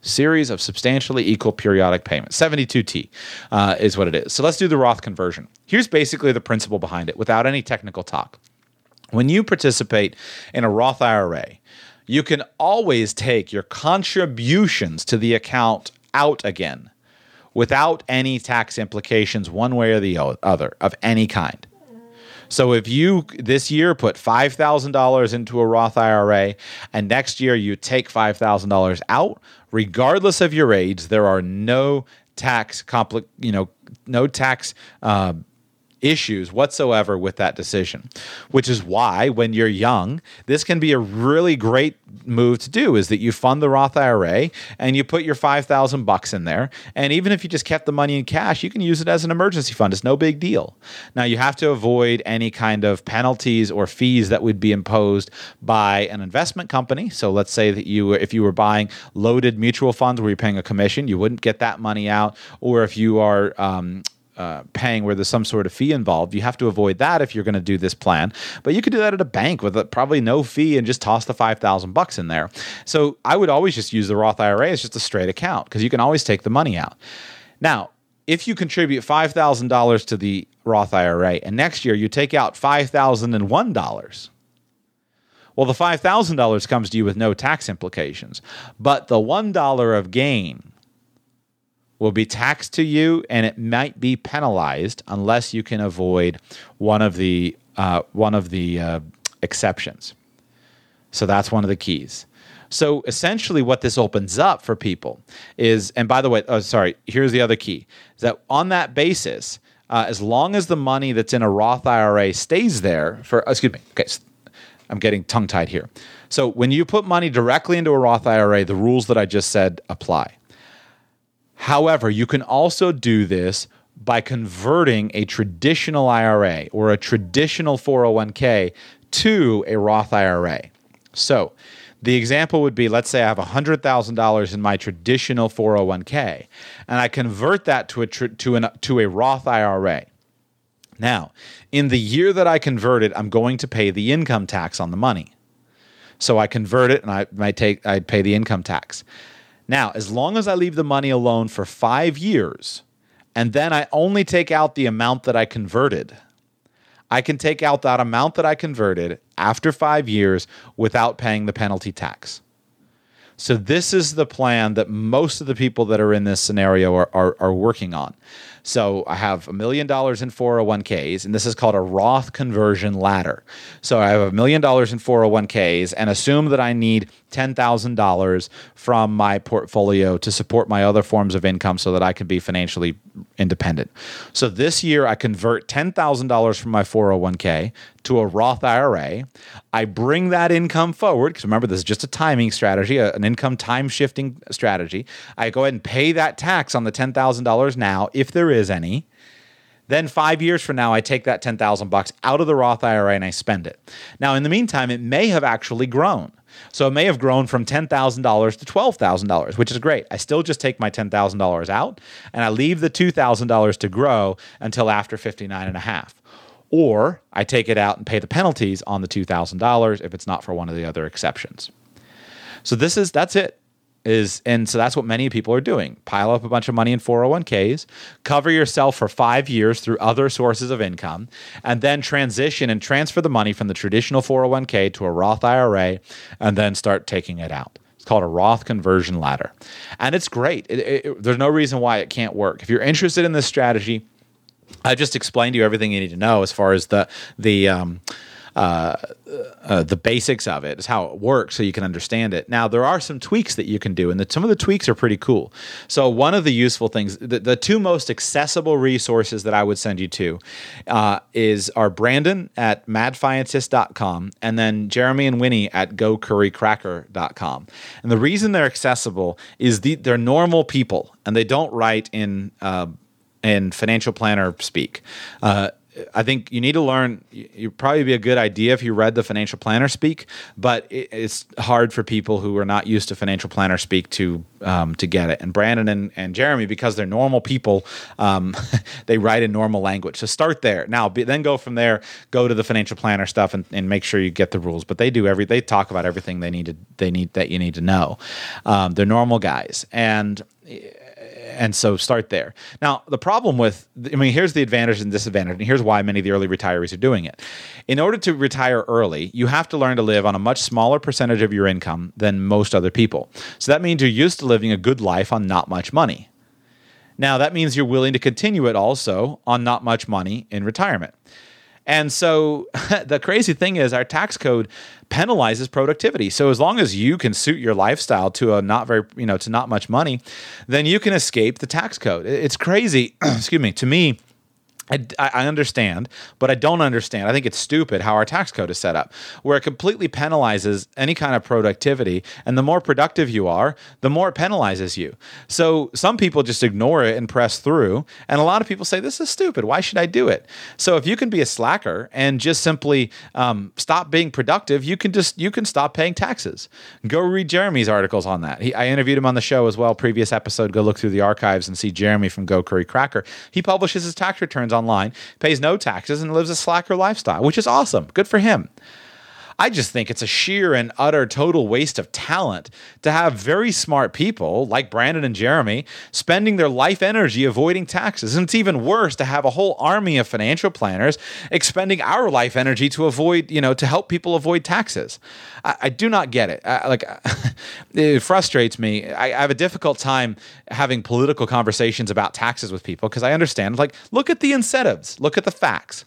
series of substantially equal periodic payments. 72T uh, is what it is. So let's do the Roth conversion. Here's basically the principle behind it without any technical talk. When you participate in a Roth IRA, you can always take your contributions to the account out again without any tax implications one way or the other of any kind. So if you this year put $5,000 into a Roth IRA and next year you take $5,000 out, regardless of your age, there are no tax compli- you know, no tax uh, issues whatsoever with that decision which is why when you're young this can be a really great move to do is that you fund the Roth IRA and you put your 5000 bucks in there. And even if you just kept the money in cash you can use it as an emergency fund. It's no big deal. Now you have to avoid any kind of penalties or fees that would be imposed by an investment company. So let's say that you if you were buying loaded mutual funds where you're paying a commission you wouldn't get that money out. Or if you are um, uh, paying where there's some sort of fee involved. You have to avoid that if you're going to do this plan. But you could do that at a bank with a, probably no fee and just toss the five thousand bucks in there. So I would always just use the Roth IRA as just a straight account because you can always take the money out. Now, if you contribute five thousand dollars to the Roth IRA and next year you take out five thousand and one dollars. Well, the $5,000 comes to you with no tax implications, but the $1 of gain will be taxed to you and it might be penalized unless you can avoid one of the uh, one of the uh, exceptions. So that's one of the keys. So essentially, what this opens up for people is, and by the way, oh, sorry, here's the other key: is that on that basis, uh, as long as the money that's in a Roth IRA stays there for, excuse me, okay, I'm getting tongue tied here. So when you put money directly into a Roth IRA, the rules that I just said apply. However, you can also do this by converting a traditional IRA or a traditional 401k to a Roth IRA. So, the example would be let's say I have $100,000 in my traditional 401k and I convert that to a to an to a Roth IRA. Now, in the year that I convert it, I'm going to pay the income tax on the money. So I convert it and I might take I pay the income tax. Now, as long as I leave the money alone for five years, and then I only take out the amount that I converted, I can take out that amount that I converted after five years without paying the penalty tax. So, this is the plan that most of the people that are in this scenario are, are, are working on. So I have a million dollars in 401ks, and this is called a Roth conversion ladder. So I have a million dollars in 401ks and assume that I need $10,000 from my portfolio to support my other forms of income so that I can be financially independent. So this year I convert $10,000 from my 401k to a Roth IRA. I bring that income forward because remember, this is just a timing strategy, an income time shifting strategy. I go ahead and pay that tax on the $10,000 now, if there is any. Then five years from now, I take that 10,000 bucks out of the Roth IRA and I spend it. Now, in the meantime, it may have actually grown. So it may have grown from $10,000 to $12,000, which is great. I still just take my $10,000 out and I leave the $2,000 to grow until after 59 and a half. or I take it out and pay the penalties on the $2,000 if it's not for one of the other exceptions. So this is that's it is and so that's what many people are doing. Pile up a bunch of money in 401ks cover yourself for five years through other sources of income and then transition and transfer the money from the traditional 401k to a roth ira and then start taking it out. It's called a roth conversion ladder. And it's great. It, it, there's no reason why it can't work. If you're interested in this strategy i just explained to you everything you need to know as far as the the um, uh, uh, the basics of it is how it works so you can understand it. Now, there are some tweaks that you can do, and the, some of the tweaks are pretty cool. So, one of the useful things, the, the two most accessible resources that I would send you to uh, is are Brandon at madfientist.com and then Jeremy and Winnie at gocurrycracker.com. And the reason they're accessible is the, they're normal people and they don't write in, uh, in financial planner speak. Uh, I think you need to learn. You'd probably be a good idea if you read the financial planner speak, but it's hard for people who are not used to financial planner speak to um, to get it. And Brandon and, and Jeremy, because they're normal people, um, they write in normal language. So start there. Now, be, then go from there. Go to the financial planner stuff and, and make sure you get the rules. But they do every. They talk about everything they need to. They need that you need to know. Um, they're normal guys and and so start there. Now, the problem with, I mean, here's the advantage and disadvantage, and here's why many of the early retirees are doing it. In order to retire early, you have to learn to live on a much smaller percentage of your income than most other people. So that means you're used to living a good life on not much money. Now, that means you're willing to continue it also on not much money in retirement. And so the crazy thing is, our tax code penalizes productivity. So as long as you can suit your lifestyle to a not very, you know, to not much money, then you can escape the tax code. It's crazy. excuse me. To me, I, I, understand, but I don't understand. I think it's stupid how our tax code is set up, where it completely penalizes any kind of productivity. And the more productive you are, the more it penalizes you. So some people just ignore it and press through. And a lot of people say, This is stupid. Why should I do it? So if you can be a slacker and just simply um, stop being productive, you can just you can stop paying taxes. Go read Jeremy's articles on that. He, I interviewed him on the show as well, previous episode. Go look through the archives and see Jeremy from Go Curry Cracker. He publishes his tax returns online, pays no taxes, and lives a slacker lifestyle, which is awesome. Good for him. I just think it's a sheer and utter total waste of talent to have very smart people like Brandon and Jeremy spending their life energy avoiding taxes. And it's even worse to have a whole army of financial planners expending our life energy to avoid, you know, to help people avoid taxes. I, I do not get it. I, like, it frustrates me. I, I have a difficult time having political conversations about taxes with people because I understand, like, look at the incentives, look at the facts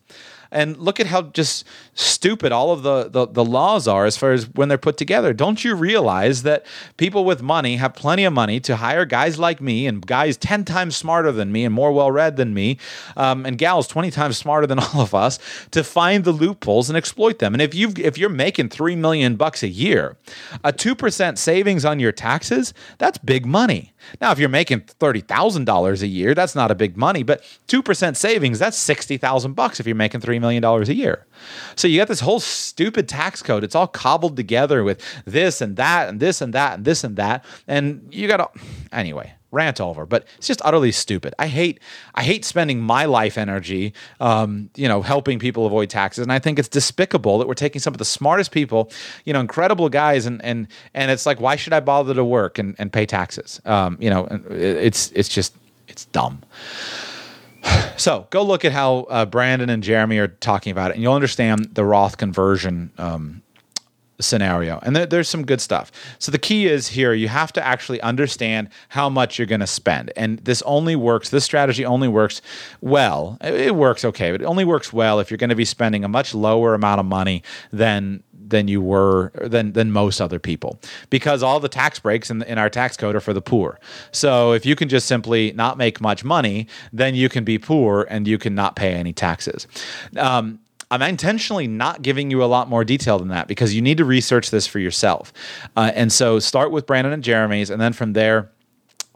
and look at how just stupid all of the, the, the laws are as far as when they're put together. Don't you realize that people with money have plenty of money to hire guys like me and guys 10 times smarter than me and more well read than me um, and gals 20 times smarter than all of us to find the loopholes and exploit them. And if you if you're making 3 million bucks a year, a 2% savings on your taxes, that's big money. Now, if you're making $30,000 a year, that's not a big money, but 2% savings, that's 60,000 bucks if you're making $3 million a year. So you got this whole stupid tax code. It's all cobbled together with this and that and this and that and this and that. And you got to, anyway, rant over, but it's just utterly stupid. I hate I hate spending my life energy, um, you know, helping people avoid taxes, and I think it's despicable that we're taking some of the smartest people, you know, incredible guys, and and and it's like, why should I bother to work and, and pay taxes? Um, you know, it's it's just it's dumb. So go look at how uh, Brandon and Jeremy are talking about it, and you'll understand the Roth conversion um, scenario. And there's some good stuff. So the key is here you have to actually understand how much you're going to spend. And this only works, this strategy only works well. It works okay, but it only works well if you're going to be spending a much lower amount of money than than you were than than most other people. Because all the tax breaks in, in our tax code are for the poor. So if you can just simply not make much money then you can be poor and you can not pay any taxes. Um, I'm intentionally not giving you a lot more detail than that because you need to research this for yourself. Uh, and so start with Brandon and Jeremy's, and then from there,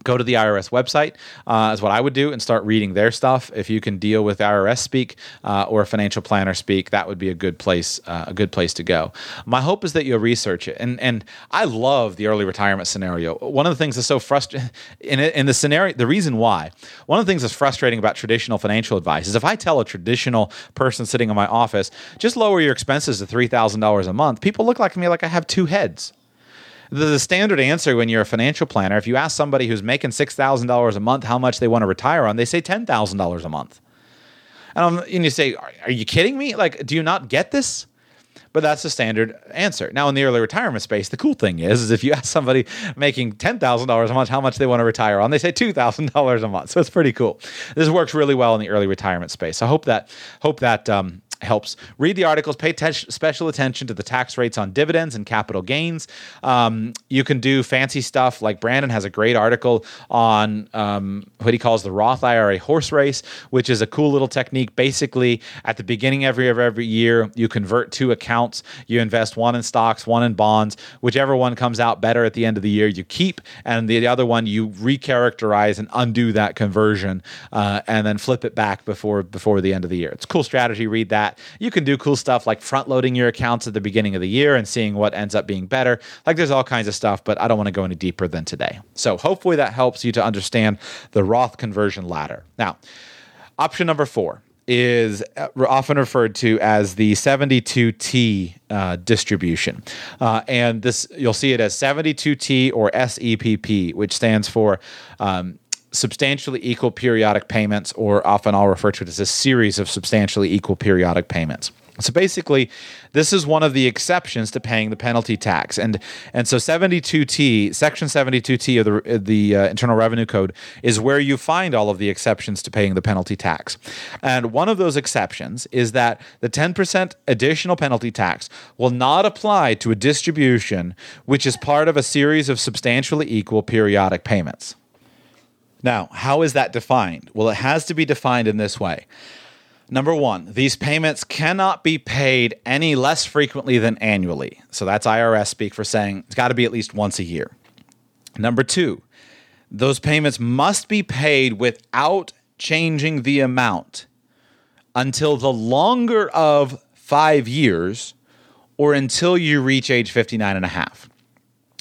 go to the IRS website uh, is what I would do and start reading their stuff. If you can deal with IRS speak uh, or financial planner speak, that would be a good place uh, a good place to go. My hope is that you'll research it. And and I love the early retirement scenario. One of the things that's so frustrating in in the scenario, the reason why one of the things that's frustrating about traditional financial advice is if I tell a traditional person sitting in my office just lower your expenses to three thousand dollars a month, people look like me like I have two heads the, the standard answer when you're a financial planner, if you ask somebody who's making six thousand dollars a month how much they want to retire on, they say ten thousand dollars a month. And, and you say, are, are you kidding me? Like, do you not get this? but that's the standard answer. Now, in the early retirement space, the cool thing is, is if you ask somebody making ten thousand dollars a month how much they want to retire on, they say two thousand dollars a month. So it's pretty cool. This works really well in the early retirement space. I hope that hope that um, helps. Read the articles, pay te- special attention to the tax rates on dividends and capital gains. Um, you can do fancy stuff like Brandon has a great article on um, what he calls the Roth IRA horse race, which is a cool little technique. Basically, at the beginning every of every year, you convert two accounts. You invest one in stocks, one in bonds. Whichever one comes out better at the end of the year, you keep, and the other one you recharacterize and undo that conversion, uh, and then flip it back before before the end of the year. It's a cool strategy. Read that. You can do cool stuff like front loading your accounts at the beginning of the year and seeing what ends up being better. Like there's all kinds of stuff, but I don't want to go any deeper than today. So hopefully that helps you to understand the Roth conversion ladder. Now, option number four is uh, often referred to as the 72T uh, distribution. Uh, and this you'll see it as 72T or SEPP, which stands for um, substantially equal periodic payments, or often I'll refer to it as a series of substantially equal periodic payments. So basically, this is one of the exceptions to paying the penalty tax, and and so 72T, Section 72T of the the uh, Internal Revenue Code is where you find all of the exceptions to paying the penalty tax, and one of those exceptions is that the 10% additional penalty tax will not apply to a distribution which is part of a series of substantially equal periodic payments. Now, how is that defined? Well, it has to be defined in this way. Number one, these payments cannot be paid any less frequently than annually. So that's IRS speak for saying it's got to be at least once a year. Number two, those payments must be paid without changing the amount until the longer of five years or until you reach age 59 and a half.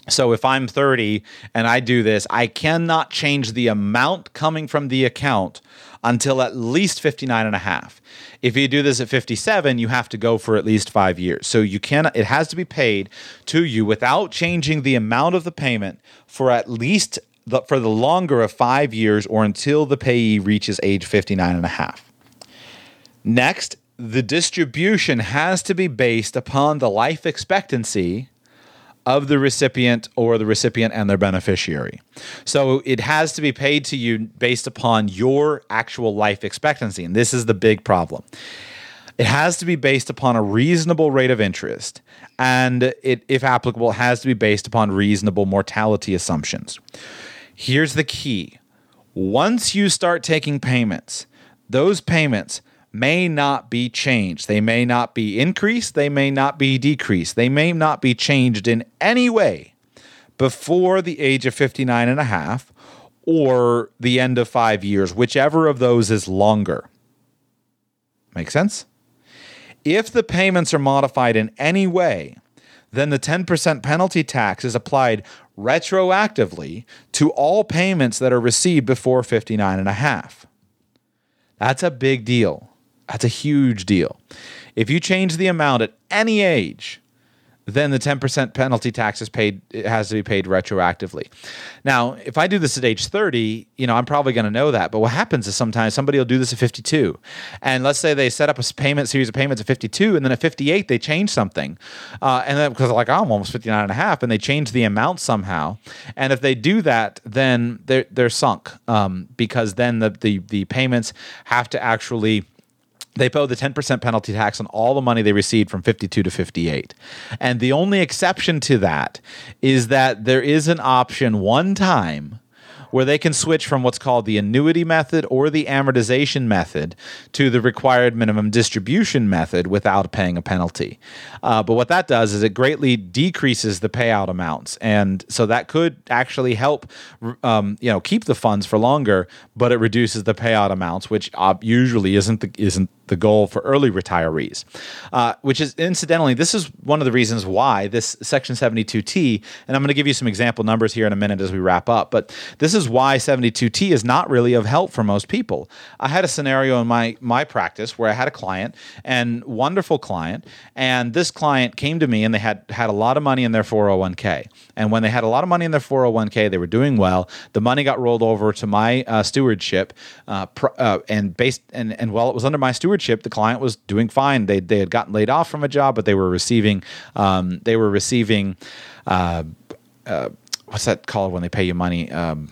So if I'm 30 and I do this, I cannot change the amount coming from the account until at least 59 and a half. If you do this at 57, you have to go for at least 5 years. So you can it has to be paid to you without changing the amount of the payment for at least the, for the longer of 5 years or until the payee reaches age 59 and a half. Next, the distribution has to be based upon the life expectancy of the recipient or the recipient and their beneficiary. So it has to be paid to you based upon your actual life expectancy. And this is the big problem. It has to be based upon a reasonable rate of interest, and it, if applicable, has to be based upon reasonable mortality assumptions. Here's the key once you start taking payments, those payments may not be changed. They may not be increased, they may not be decreased, they may not be changed in any way before the age of 59 and a half or the end of five years, whichever of those is longer. Make sense? If the payments are modified in any way, then the 10% penalty tax is applied retroactively to all payments that are received before 59 and a half. That's a big deal. That's a huge deal. If you change the amount at any age, then the 10% penalty tax is paid it has to be paid retroactively. Now, if I do this at age 30, you know, I'm probably going to know that. But what happens is sometimes somebody will do this at 52. And let's say they set up a payment series of payments at 52 and then at 58 they change something. Uh, and then because like oh, I'm almost 59 and a half and they change the amount somehow. And if they do that, then they're they're sunk um, because then the, the the payments have to actually they owe the 10% penalty tax on all the money they received from 52 to 58. And the only exception to that is that there is an option one time where they can switch from what's called the annuity method or the amortization method to the required minimum distribution method without paying a penalty. Uh, but what that does is it greatly decreases the payout amounts, and so that could actually help, um, you know, keep the funds for longer, but it reduces the payout amounts, which uh, usually isn't the, isn't the goal for early retirees. Uh, which is incidentally, this is one of the reasons why this Section 72T, and I'm going to give you some example numbers here in a minute as we wrap up, but this is why 72T is not really of help for most people. I had a scenario in my my practice where I had a client and wonderful client, and this client came to me and they had had a lot of money in their 401k, and when they had a lot of money in their 401k, they were doing well. The money got rolled over to my uh, stewardship, uh, pr- uh, and based and and while it was under my stewardship, the client was doing fine. They they had gotten laid off from a job, but they were receiving um, they were receiving uh, uh, what's that called when they pay you money. Um,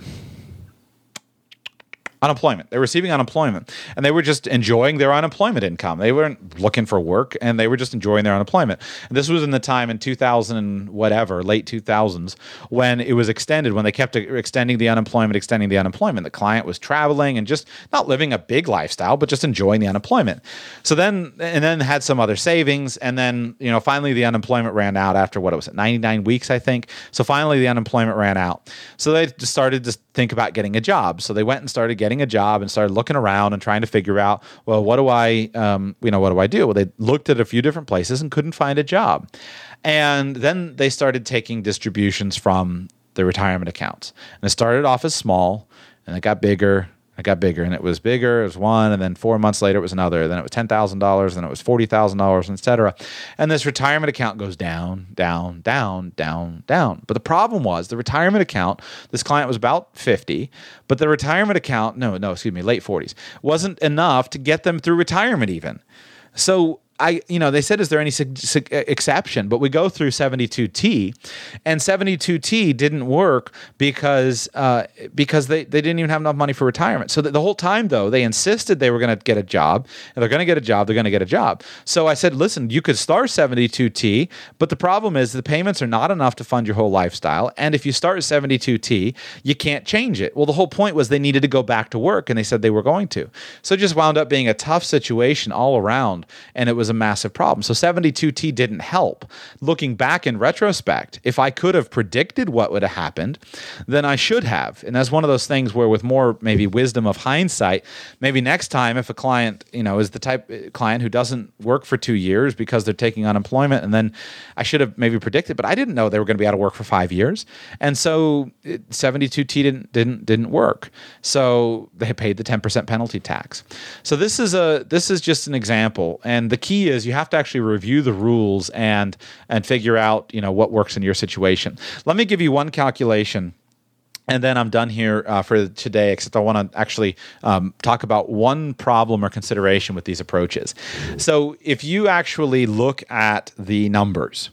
unemployment. They were receiving unemployment and they were just enjoying their unemployment income. They weren't looking for work and they were just enjoying their unemployment. And this was in the time in 2000 and whatever, late 2000s, when it was extended, when they kept extending the unemployment, extending the unemployment. The client was traveling and just not living a big lifestyle, but just enjoying the unemployment. So then, and then had some other savings. And then, you know, finally the unemployment ran out after what it was, 99 weeks, I think. So finally the unemployment ran out. So they just started to think about getting a job. So they went and started getting getting a job and started looking around and trying to figure out, well, what do I, um, you know, what do I do? Well, they looked at a few different places and couldn't find a job. And then they started taking distributions from the retirement accounts. And it started off as small and it got bigger it got bigger and it was bigger. It was one, and then four months later it was another. Then it was ten thousand dollars, then it was forty thousand dollars, etc. And this retirement account goes down, down, down, down, down. But the problem was the retirement account. This client was about fifty, but the retirement account, no, no, excuse me, late forties, wasn't enough to get them through retirement even. So I, you know, they said, is there any su- su- exception? But we go through 72T, and 72T didn't work because uh, because they, they didn't even have enough money for retirement. So the, the whole time, though, they insisted they were going to get a job, and they're going to get a job, they're going to get a job. So I said, listen, you could start 72T, but the problem is the payments are not enough to fund your whole lifestyle. And if you start 72T, you can't change it. Well, the whole point was they needed to go back to work, and they said they were going to. So it just wound up being a tough situation all around, and it was a massive problem. So 72T didn't help. Looking back in retrospect, if I could have predicted what would have happened, then I should have. And that's one of those things where, with more maybe wisdom of hindsight, maybe next time if a client, you know, is the type uh, client who doesn't work for two years because they're taking unemployment, and then I should have maybe predicted, but I didn't know they were going to be out of work for five years, and so 72T didn't didn't didn't work. So they paid the 10% penalty tax. So this is a this is just an example, and the key key is you have to actually review the rules and and figure out you know what works in your situation. Let me give you one calculation and then I'm done here uh, for today, except I want to actually um, talk about one problem or consideration with these approaches. So, if you actually look at the numbers,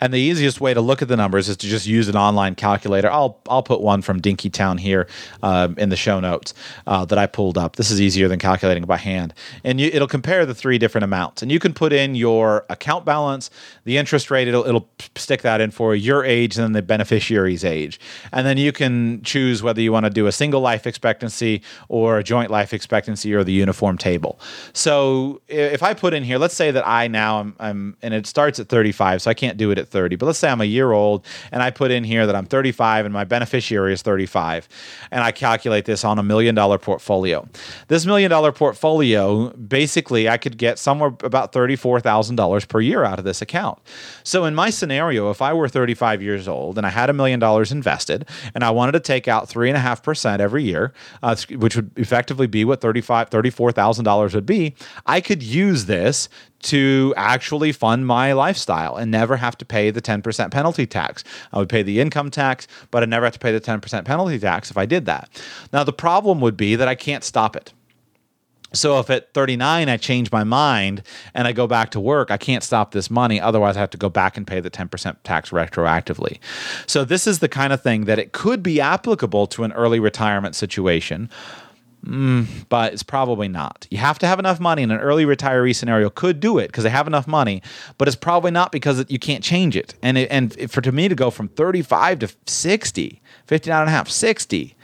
and the easiest way to look at the numbers is to just use an online calculator. I'll I'll put one from Dinkytown here um, in the show notes uh, that I pulled up. This is easier than calculating by hand, and you, it'll compare the three different amounts. And you can put in your account balance, the interest rate. It'll it'll stick that in for your age and then the beneficiary's age, and then you can choose whether you want to do a single life expectancy or a joint life expectancy or the uniform table. So if I put in here, let's say that I now am, I'm and it starts at 35, so I can't can't do it at 30, but let's say I'm a year old and I put in here that I'm 35 and my beneficiary is 35, and I calculate this on a million dollar portfolio. This million dollar portfolio, basically, I could get somewhere about $34,000 per year out of this account. So in my scenario, if I were 35 years old and I had a million dollars invested and I wanted to take out 3.5% every year, uh, which would effectively be what $35, $34,000 would be, I could use this to actually fund my lifestyle and never have to pay the 10% penalty tax. I would pay the income tax, but I never have to pay the 10% penalty tax if I did that. Now, the problem would be that I can't stop it. So if at 39 I change my mind and I go back to work, I can't stop this money. Otherwise, I have to go back and pay the 10% tax retroactively. So this is the kind of thing that it could be applicable to an early retirement situation. Mm, but it's probably not. You have to have enough money, and an early retiree scenario could do it because they have enough money, but it's probably not because you can't change it. And it, and for to me to go from 35 to 60, 59 and a half, 60,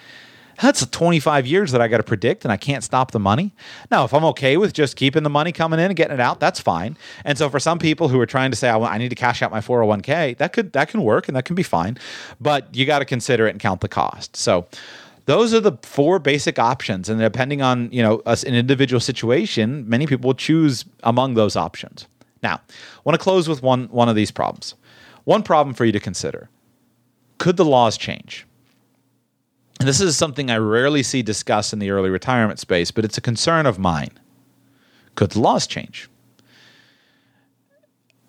That's 25 years that I got to predict and I can't stop the money. Now, if I'm okay with just keeping the money coming in and getting it out, that's fine. And so for some people who are trying to say, I need to cash out my 401k, that could, that can work and that can be fine. But you got to consider it and count the cost. So, those are the four basic options. And depending on you know us an individual situation many people will choose among those options. Now i want to close with one one of these problems. One problem for you to consider. Could the laws change? And this is something i rarely see discussed in the early retirement space but it's a concern of mine. Could the laws change?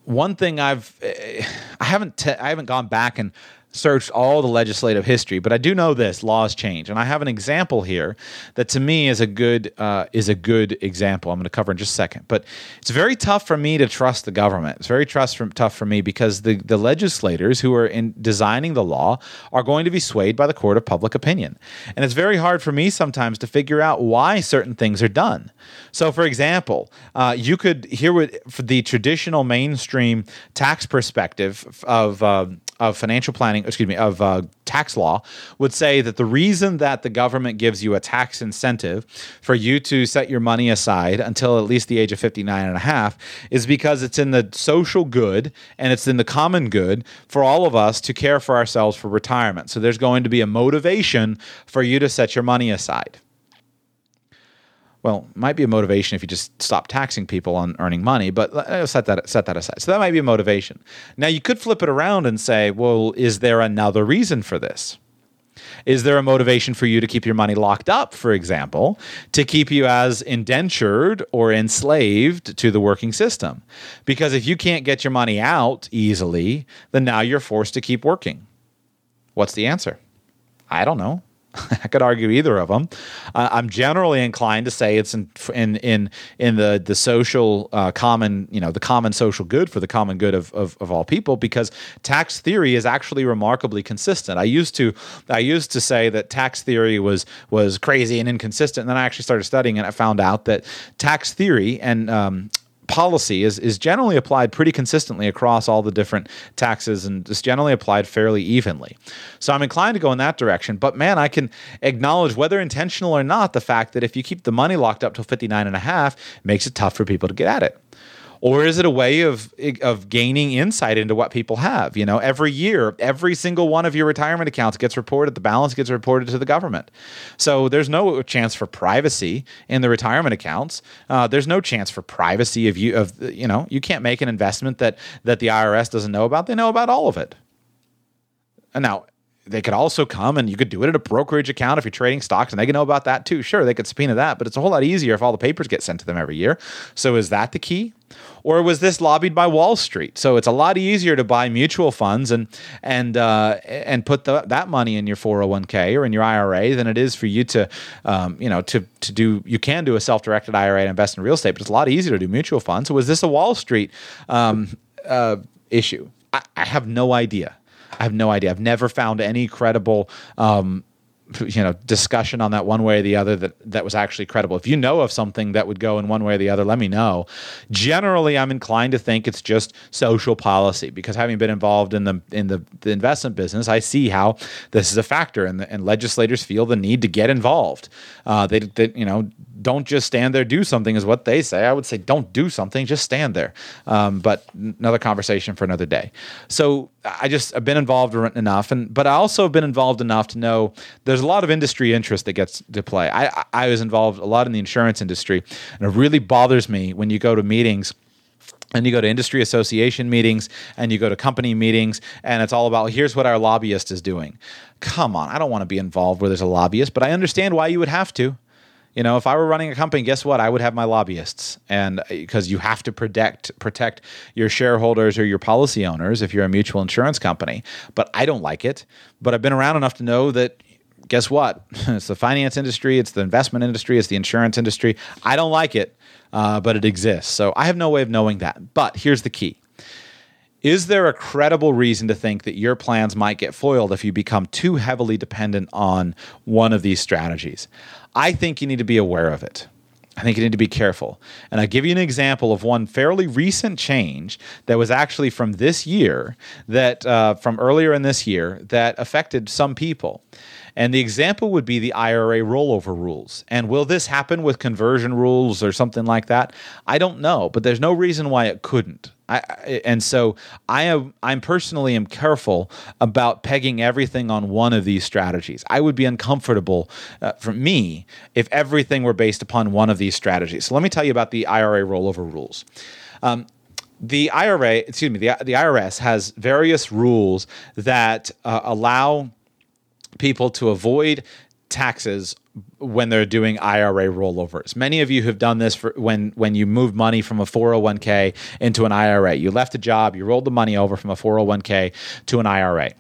One thing i've eh, i haven't te- i haven't gone back and searched all the legislative history, but I do know this: laws change, and I have an example here that to me is a good uh, is a good example. I'm going to cover in just a second, but it's very tough for me to trust the government. It's very trust from, tough for me because the the legislators who are in designing the law are going to be swayed by the court of public opinion, and it's very hard for me sometimes to figure out why certain things are done. So, for example, uh, you could hear what the traditional mainstream tax perspective of uh, of financial planning, excuse me, of uh, tax law would say that the reason that the government gives you a tax incentive for you to set your money aside until at least the age of 59 and a half is because it's in the social good and it's in the common good for all of us to care for ourselves for retirement. So there's going to be a motivation for you to set your money aside well, might be a motivation if you just stop taxing people on earning money, but uh, set that set that aside. So that might be a motivation. Now you could flip it around and say, well, is there another reason for this? Is there a motivation for you to keep your money locked up, for example, to keep you as indentured or enslaved to the working system? Because if you can't get your money out easily, then now you're forced to keep working. What's the answer? I don't know. I could argue either of them. Uh, I'm generally inclined to say it's in in in, in the the social uh, common you know the common social good for the common good of, of, of all people because tax theory is actually remarkably consistent. I used to I used to say that tax theory was was crazy and inconsistent, and then I actually started studying and I found out that tax theory and um, policy is is generally applied pretty consistently across all the different taxes and is generally applied fairly evenly. So I'm inclined to go in that direction. But man, I can acknowledge whether intentional or not the fact that if you keep the money locked up till 59 and a half, makes it tough for people to get at it or is it a way of of gaining insight into what people have? You know every year every single one of your retirement accounts gets reported the balance gets reported to the government. So there's no chance for privacy in the retirement accounts. Uh, there's no chance for privacy of you of you know you can't make an investment that that the IRS doesn't know about. They know about all of it. Now they could also come and you could do it at a brokerage account if you're trading stocks and they can know about that too. Sure, they could subpoena that, but it's a whole lot easier if all the papers get sent to them every year. So is that the key? Or was this lobbied by Wall Street? So it's a lot easier to buy mutual funds and and uh, and put the, that money in your 401k or in your IRA than it is for you to um, you know to to do you can do a self-directed IRA and invest in real estate, but it's a lot easier to do mutual funds. So was this a Wall Street um, uh, issue? I, I have no idea. I have no idea. I've never found any credible um, you know discussion on that one way or the other that that was actually credible. If you know of something that would go in one way or the other let me know. Generally i'm inclined to think it's just social policy because having been involved in the in the, the investment business i see how this is a factor and, the, and legislators feel the need to get involved. Uh, they, they you know don't just stand there do something is what they say. I would say don't do something just stand there. Um, but another conversation for another day. So i just i've been involved enough and but i also have been involved enough to know there's there's a lot of industry interest that gets to play. I, I was involved a lot in the insurance industry, and it really bothers me when you go to meetings and you go to industry association meetings and you go to company meetings and it's all about here's what our lobbyist is doing. Come on i don't want to be involved where there's a lobbyist but i understand why you would have to you know if i were running a company guess what i would have my lobbyists and because uh, you have to protect protect your shareholders or your policy owners if you're a mutual insurance company but i don't like it but i've been around enough to know that guess what? it's the finance industry, it's the investment industry, it's the insurance industry. I don't like it, uh, but it exists. So I have no way of knowing that. But here's the key Is there a credible reason to think that your plans might get foiled if you become too heavily dependent on one of these strategies? I think you need to be aware of it. I think you need to be careful. And I'll give you an example of one fairly recent change that was actually from this year, that uh, from earlier in this year, that affected some people. And the example would be the IRA rollover rules. And will this happen with conversion rules or something like that? I don't know, but there's no reason why it couldn't. I, and so I am I'm personally am careful about pegging everything on one of these strategies. I would be uncomfortable uh, for me if everything were based upon one of these strategies. So let me tell you about the IRA rollover rules. Um, the IRA, excuse me, the, the IRS has various rules that uh, allow people to avoid taxes when they're doing IRA rollovers. Many of you have done this for when when you move money from a 401k into an IRA. You left a job, you rolled the money over from a 401k to an IRA.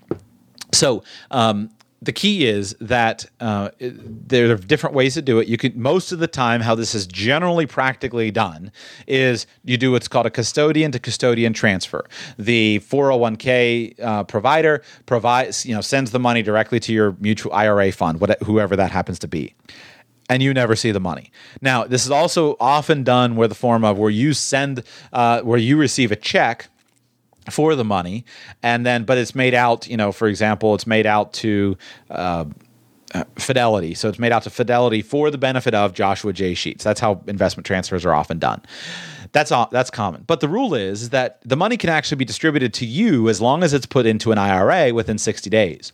So um, the key is that uh, there are different ways to do it. You could most of the time how this is generally practically done is you do what's called a custodian to custodian transfer. The 401k uh, provider provides you know sends the money directly to your mutual IRA fund, whatever, whoever that happens to be and you never see the money. Now, this is also often done where the form of where you send, uh, where you receive a check for the money, and then but it's made out. You know, for example, it's made out to. Uh, uh, Fidelity. So it's made out to Fidelity for the benefit of Joshua J. Sheats. That's how investment transfers are often done. That's all, that's common. But the rule is, is that the money can actually be distributed to you as long as it's put into an IRA within 60 days.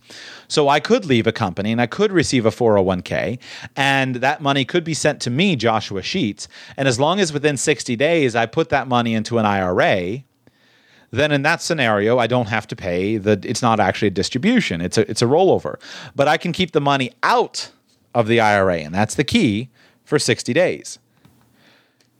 So I could leave a company and I could receive a 401k and that money could be sent to me, Joshua Sheats. And as long as within 60 days I put that money into an IRA, then in that scenario, I don't have to pay the. It's not actually a distribution; it's a it's a rollover. But I can keep the money out of the IRA, and that's the key for sixty days.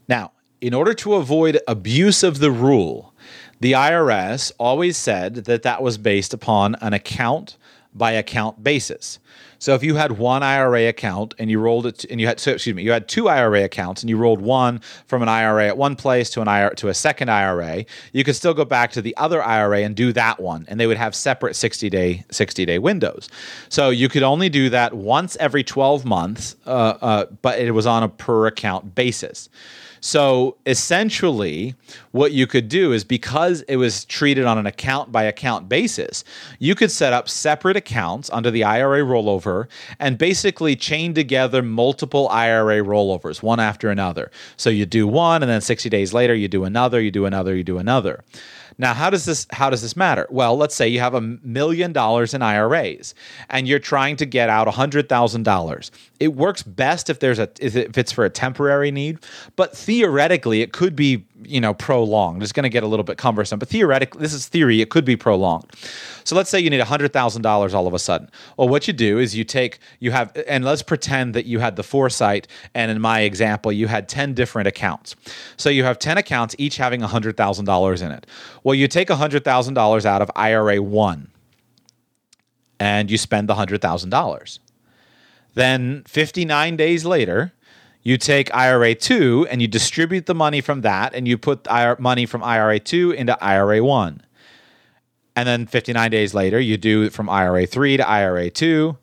Now, in order to avoid abuse of the rule, the IRS always said that that was based upon an account by account basis. So if you had one IRA account and you rolled it, and you had so excuse me, you had two IRA accounts and you rolled one from an IRA at one place to an IRA to a second IRA, you could still go back to the other IRA and do that one, and they would have separate sixty day sixty day windows. So you could only do that once every twelve months, uh, uh, but it was on a per account basis. So essentially, what you could do is because it was treated on an account by account basis, you could set up separate accounts under the IRA rollover and basically chain together multiple IRA rollovers, one after another. So you do one, and then 60 days later, you do another, you do another, you do another. Now, how does this how does this matter? Well, let's say you have a million dollars in IRAs and you're trying to get out $100,000. It works best if there's a if it's for a temporary need, but theoretically it could be, you know, prolonged. It's going to get a little bit cumbersome, but theoretically this is theory, it could be prolonged. So let's say you need $100,000 all of a sudden. Well, what you do is you take you have and let's pretend that you had the foresight and in my example you had 10 different accounts. So you have 10 accounts each having $100,000 in it. Well, you take $100,000 out of IRA 1 and you spend the $100,000. Then 59 days later, you take IRA 2 and you distribute the money from that and you put money from IRA 2 into IRA 1. And then 59 days later, you do from IRA 3 to IRA 2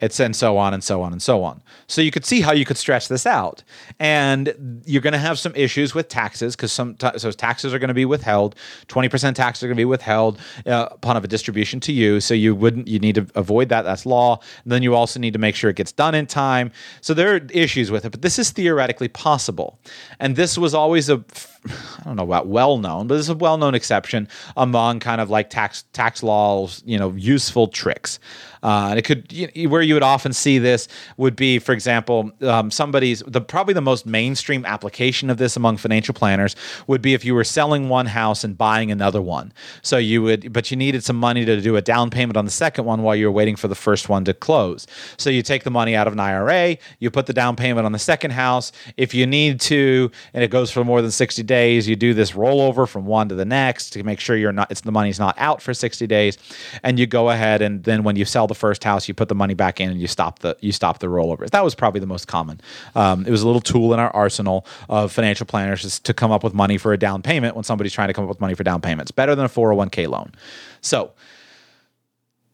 it's and so on and so on and so on. So you could see how you could stretch this out, and you're going to have some issues with taxes because some t- so taxes are going to be withheld. Twenty percent taxes are going to be withheld uh, upon of a distribution to you. So you wouldn't you need to avoid that. That's law. And then you also need to make sure it gets done in time. So there are issues with it, but this is theoretically possible, and this was always a I don't know about well known, but this is a well known exception among kind of like tax tax laws, you know, useful tricks. Uh, and it could you, where you would often see this would be, for example, um, somebody's the probably the most mainstream application of this among financial planners would be if you were selling one house and buying another one. So you would, but you needed some money to do a down payment on the second one while you were waiting for the first one to close. So you take the money out of an IRA, you put the down payment on the second house. If you need to, and it goes for more than sixty days, you do this rollover from one to the next to make sure you're not it's the money's not out for sixty days, and you go ahead and then when you sell the first house, you put the money back in and you stop the you stop the rollovers. That was probably the most common. Um, it was a little tool in our arsenal of financial planners to come up with money for a down payment when somebody's trying to come up with money for down payments. Better than a 401k loan. So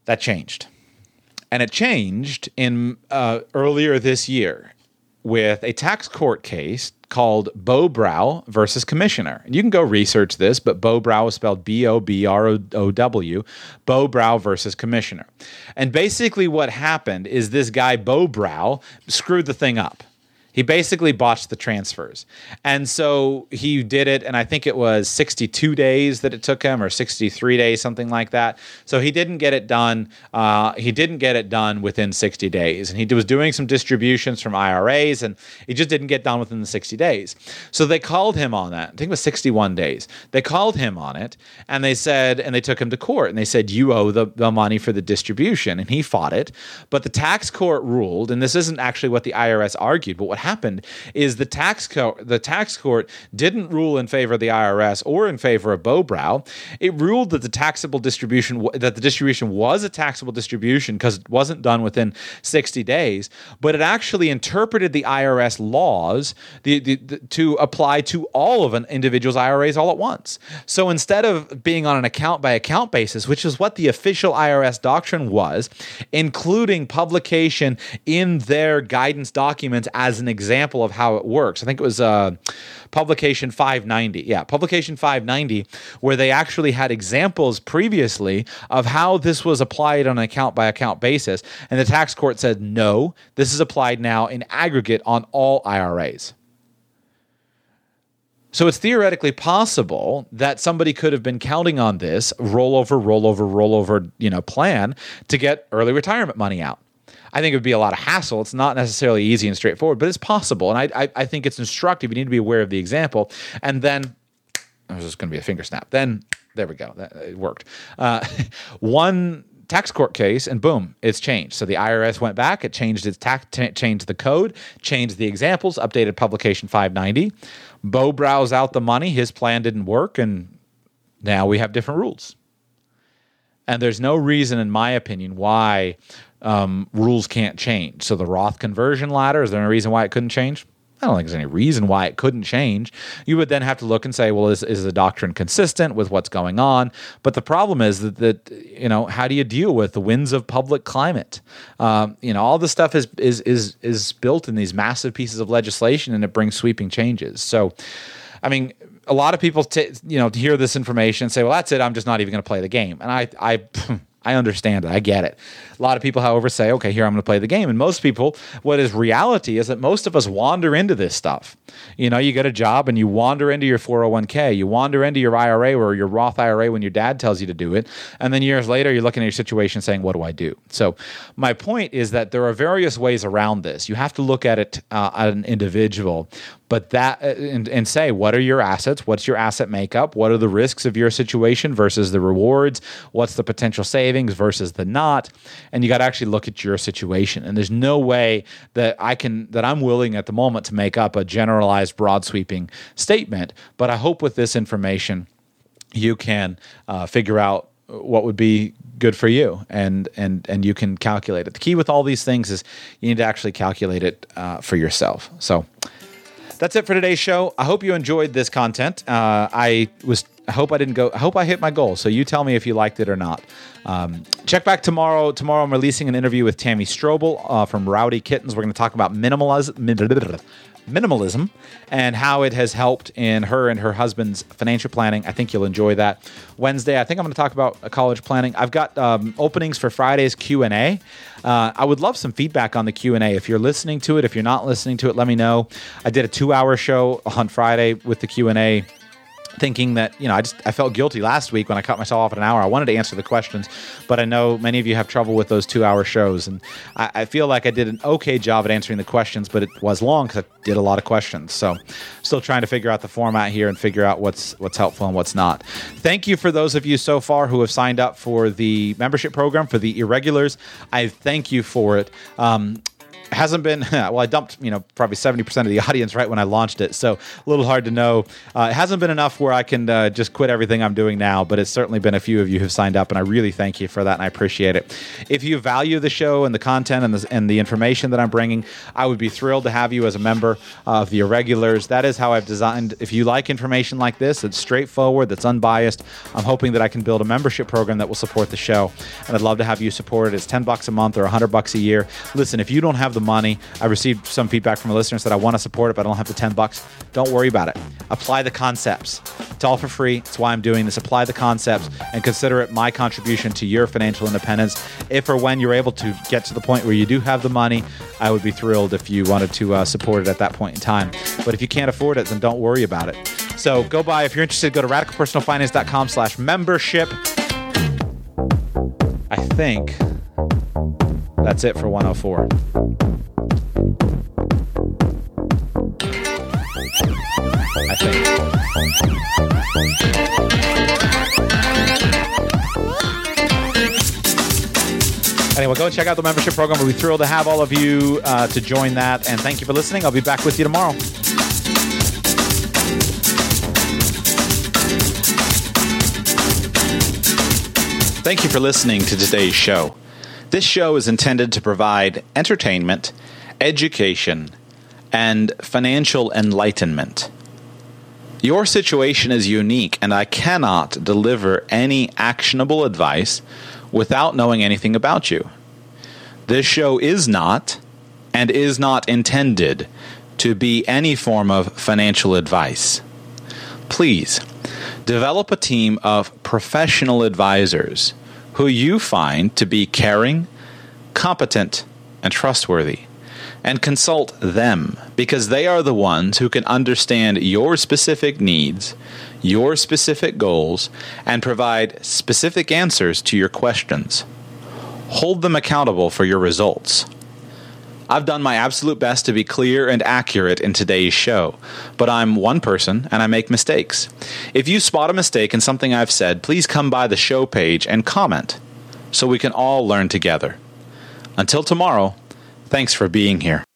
that changed. And it changed in uh, earlier this year with a tax court case called Bobrow versus Commissioner. And you can go research this, but Bobrow is spelled B O B R O W, Bobrow versus Commissioner. And basically, what happened is this guy, Bobrow, screwed the thing up. He basically botched the transfers. And so he did it, and I think it was 62 days that it took him, or 63 days, something like that. So he didn't get it done. Uh, he didn't get it done within 60 days. And he was doing some distributions from IRAs, and he just didn't get done within the 60 days. So they called him on that. I think it was 61 days. They called him on it, and they said, and they took him to court, and they said, You owe the, the money for the distribution. And he fought it. But the tax court ruled, and this isn't actually what the IRS argued, but what happened is the tax co- the tax court didn't rule in favor of the IRS or in favor of Bobrow. It ruled that the taxable distribution that the distribution was a taxable distribution because it wasn't done within 60 days, but it actually interpreted the IRS laws the, the, the, to apply to all of an individual's IRAs all at once. So instead of being on an account by account basis, which is what the official IRS doctrine was, including publication in their guidance documents as an example of how it works. I think it was uh, publication 590. Yeah, publication 590, where they actually had examples previously of how this was applied on an account by account basis. And the tax court said, no, this is applied now in aggregate on all IRAs. So it's theoretically possible that somebody could have been counting on this rollover, rollover, rollover, you know, plan to get early retirement money out. I think it would be a lot of hassle. It's not necessarily easy and straightforward, but it's possible. And I, I, I think it's instructive. You need to be aware of the example. And then, was just going to be a finger snap. Then, there we go. That, it worked. Uh, one tax court case, and boom, it's changed. So the IRS went back, it changed its tax, t- changed the code, changed the examples, updated publication 590. Bo browsed out the money. His plan didn't work, and now we have different rules. And there's no reason, in my opinion, why um, rules can't change. So the Roth conversion ladder, is there any reason why it couldn't change? I don't think there's any reason why it couldn't change. You would then have to look and say, well, is, is the doctrine consistent with what's going on? But the problem is that, that you know, how do you deal with the winds of public climate? Um, you know, all this stuff is, is, is, is built in these massive pieces of legislation and it brings sweeping changes. So, I mean, a lot of people, t- you know, hear this information and say, well, that's it. I'm just not even going to play the game. And I, I, I understand it. I get it. A lot of people, however, say, okay, here I'm going to play the game. And most people, what is reality is that most of us wander into this stuff. You know, you get a job and you wander into your 401k, you wander into your IRA or your Roth IRA when your dad tells you to do it. And then years later, you're looking at your situation saying, what do I do? So, my point is that there are various ways around this. You have to look at it uh, at an individual but that uh, and, and, say what are your assets? What's your asset makeup? What are the risks of your situation versus the rewards? What's the potential savings versus the not? And you got to actually look at your situation. And there's no way that i can that i'm willing at the moment to make up a generalized broad sweeping statement. But i hope with this information you can uh, figure out what would be good for you. And and and you can calculate it. The key with all these things is you need to actually calculate it uh, for yourself. So that's it for today's show. I hope you enjoyed this content. Uh, I was. I hope I didn't go. I hope I hit my goal. So you tell me if you liked it or not. Um, check back tomorrow. Tomorrow I'm releasing an interview with Tammy Strobel uh, from Rowdy Kittens. We're going to talk about minimalism minimalism and how it has helped in her and her husband's financial planning. I think you'll enjoy that. Wednesday, I think I'm going to talk about college planning. I've got um, openings for Friday's Q and A. Uh, I would love some feedback on the Q and A. If you're listening to it, if you're not listening to it, let me know. I did a two-hour show on Friday with the Q and A thinking that you know I just I felt guilty last week when I cut myself off at an hour. I wanted to answer the questions, but I know many of you have trouble with those two hour shows, and I, I feel like I did an okay job at answering the questions, but it was long because I did a lot of questions. So, still trying to figure out the format here and figure out what's what's helpful and what's not. Thank you for those of you so far who have signed up for the membership program for the irregulars. I thank you for it. Um, hasn't been well i dumped you know probably 70% of the audience right when i launched it so a little hard to know. Uh, it hasn't been enough where i can uh, just quit everything i'm doing now but it's certainly been a few of you who've signed up and i really thank you for that and i appreciate it. If you value the show and the content and the, and the information that i'm bringing i would be thrilled to have you as a member of the irregulars. That is how i've designed if you like information like this it's straightforward that's unbiased i'm hoping that i can build a membership program that will support the show and i'd love to have you support it. It's 10 bucks a month or 100 bucks a year. Listen if you don't have the money. I received some feedback from a listener that I want to support it, but I don't have the 10 bucks. Don't worry about it. Apply the concepts. It's all for free. It's why I'm doing this. Apply the concepts and consider it my contribution to your financial independence. If or when you're able to get to the point where you do have the money, I would be thrilled if you wanted to uh, support it at that point in time. But if you can't afford it, then don't worry about it. So go by if you're interested. Go to radicalpersonalfinance.com slash membership. I think that's it for 104. I think. Anyway, go and check out the membership program. We'll be thrilled to have all of you uh, to join that. And thank you for listening. I'll be back with you tomorrow. Thank you for listening to today's show. This show is intended to provide entertainment, education, and financial enlightenment. Your situation is unique, and I cannot deliver any actionable advice without knowing anything about you. This show is not, and is not intended to be any form of financial advice. Please develop a team of professional advisors who you find to be caring, competent, and trustworthy. And consult them because they are the ones who can understand your specific needs, your specific goals, and provide specific answers to your questions. Hold them accountable for your results. I've done my absolute best to be clear and accurate in today's show, but I'm one person and I make mistakes. If you spot a mistake in something I've said, please come by the show page and comment so we can all learn together. Until tomorrow, thanks for being here.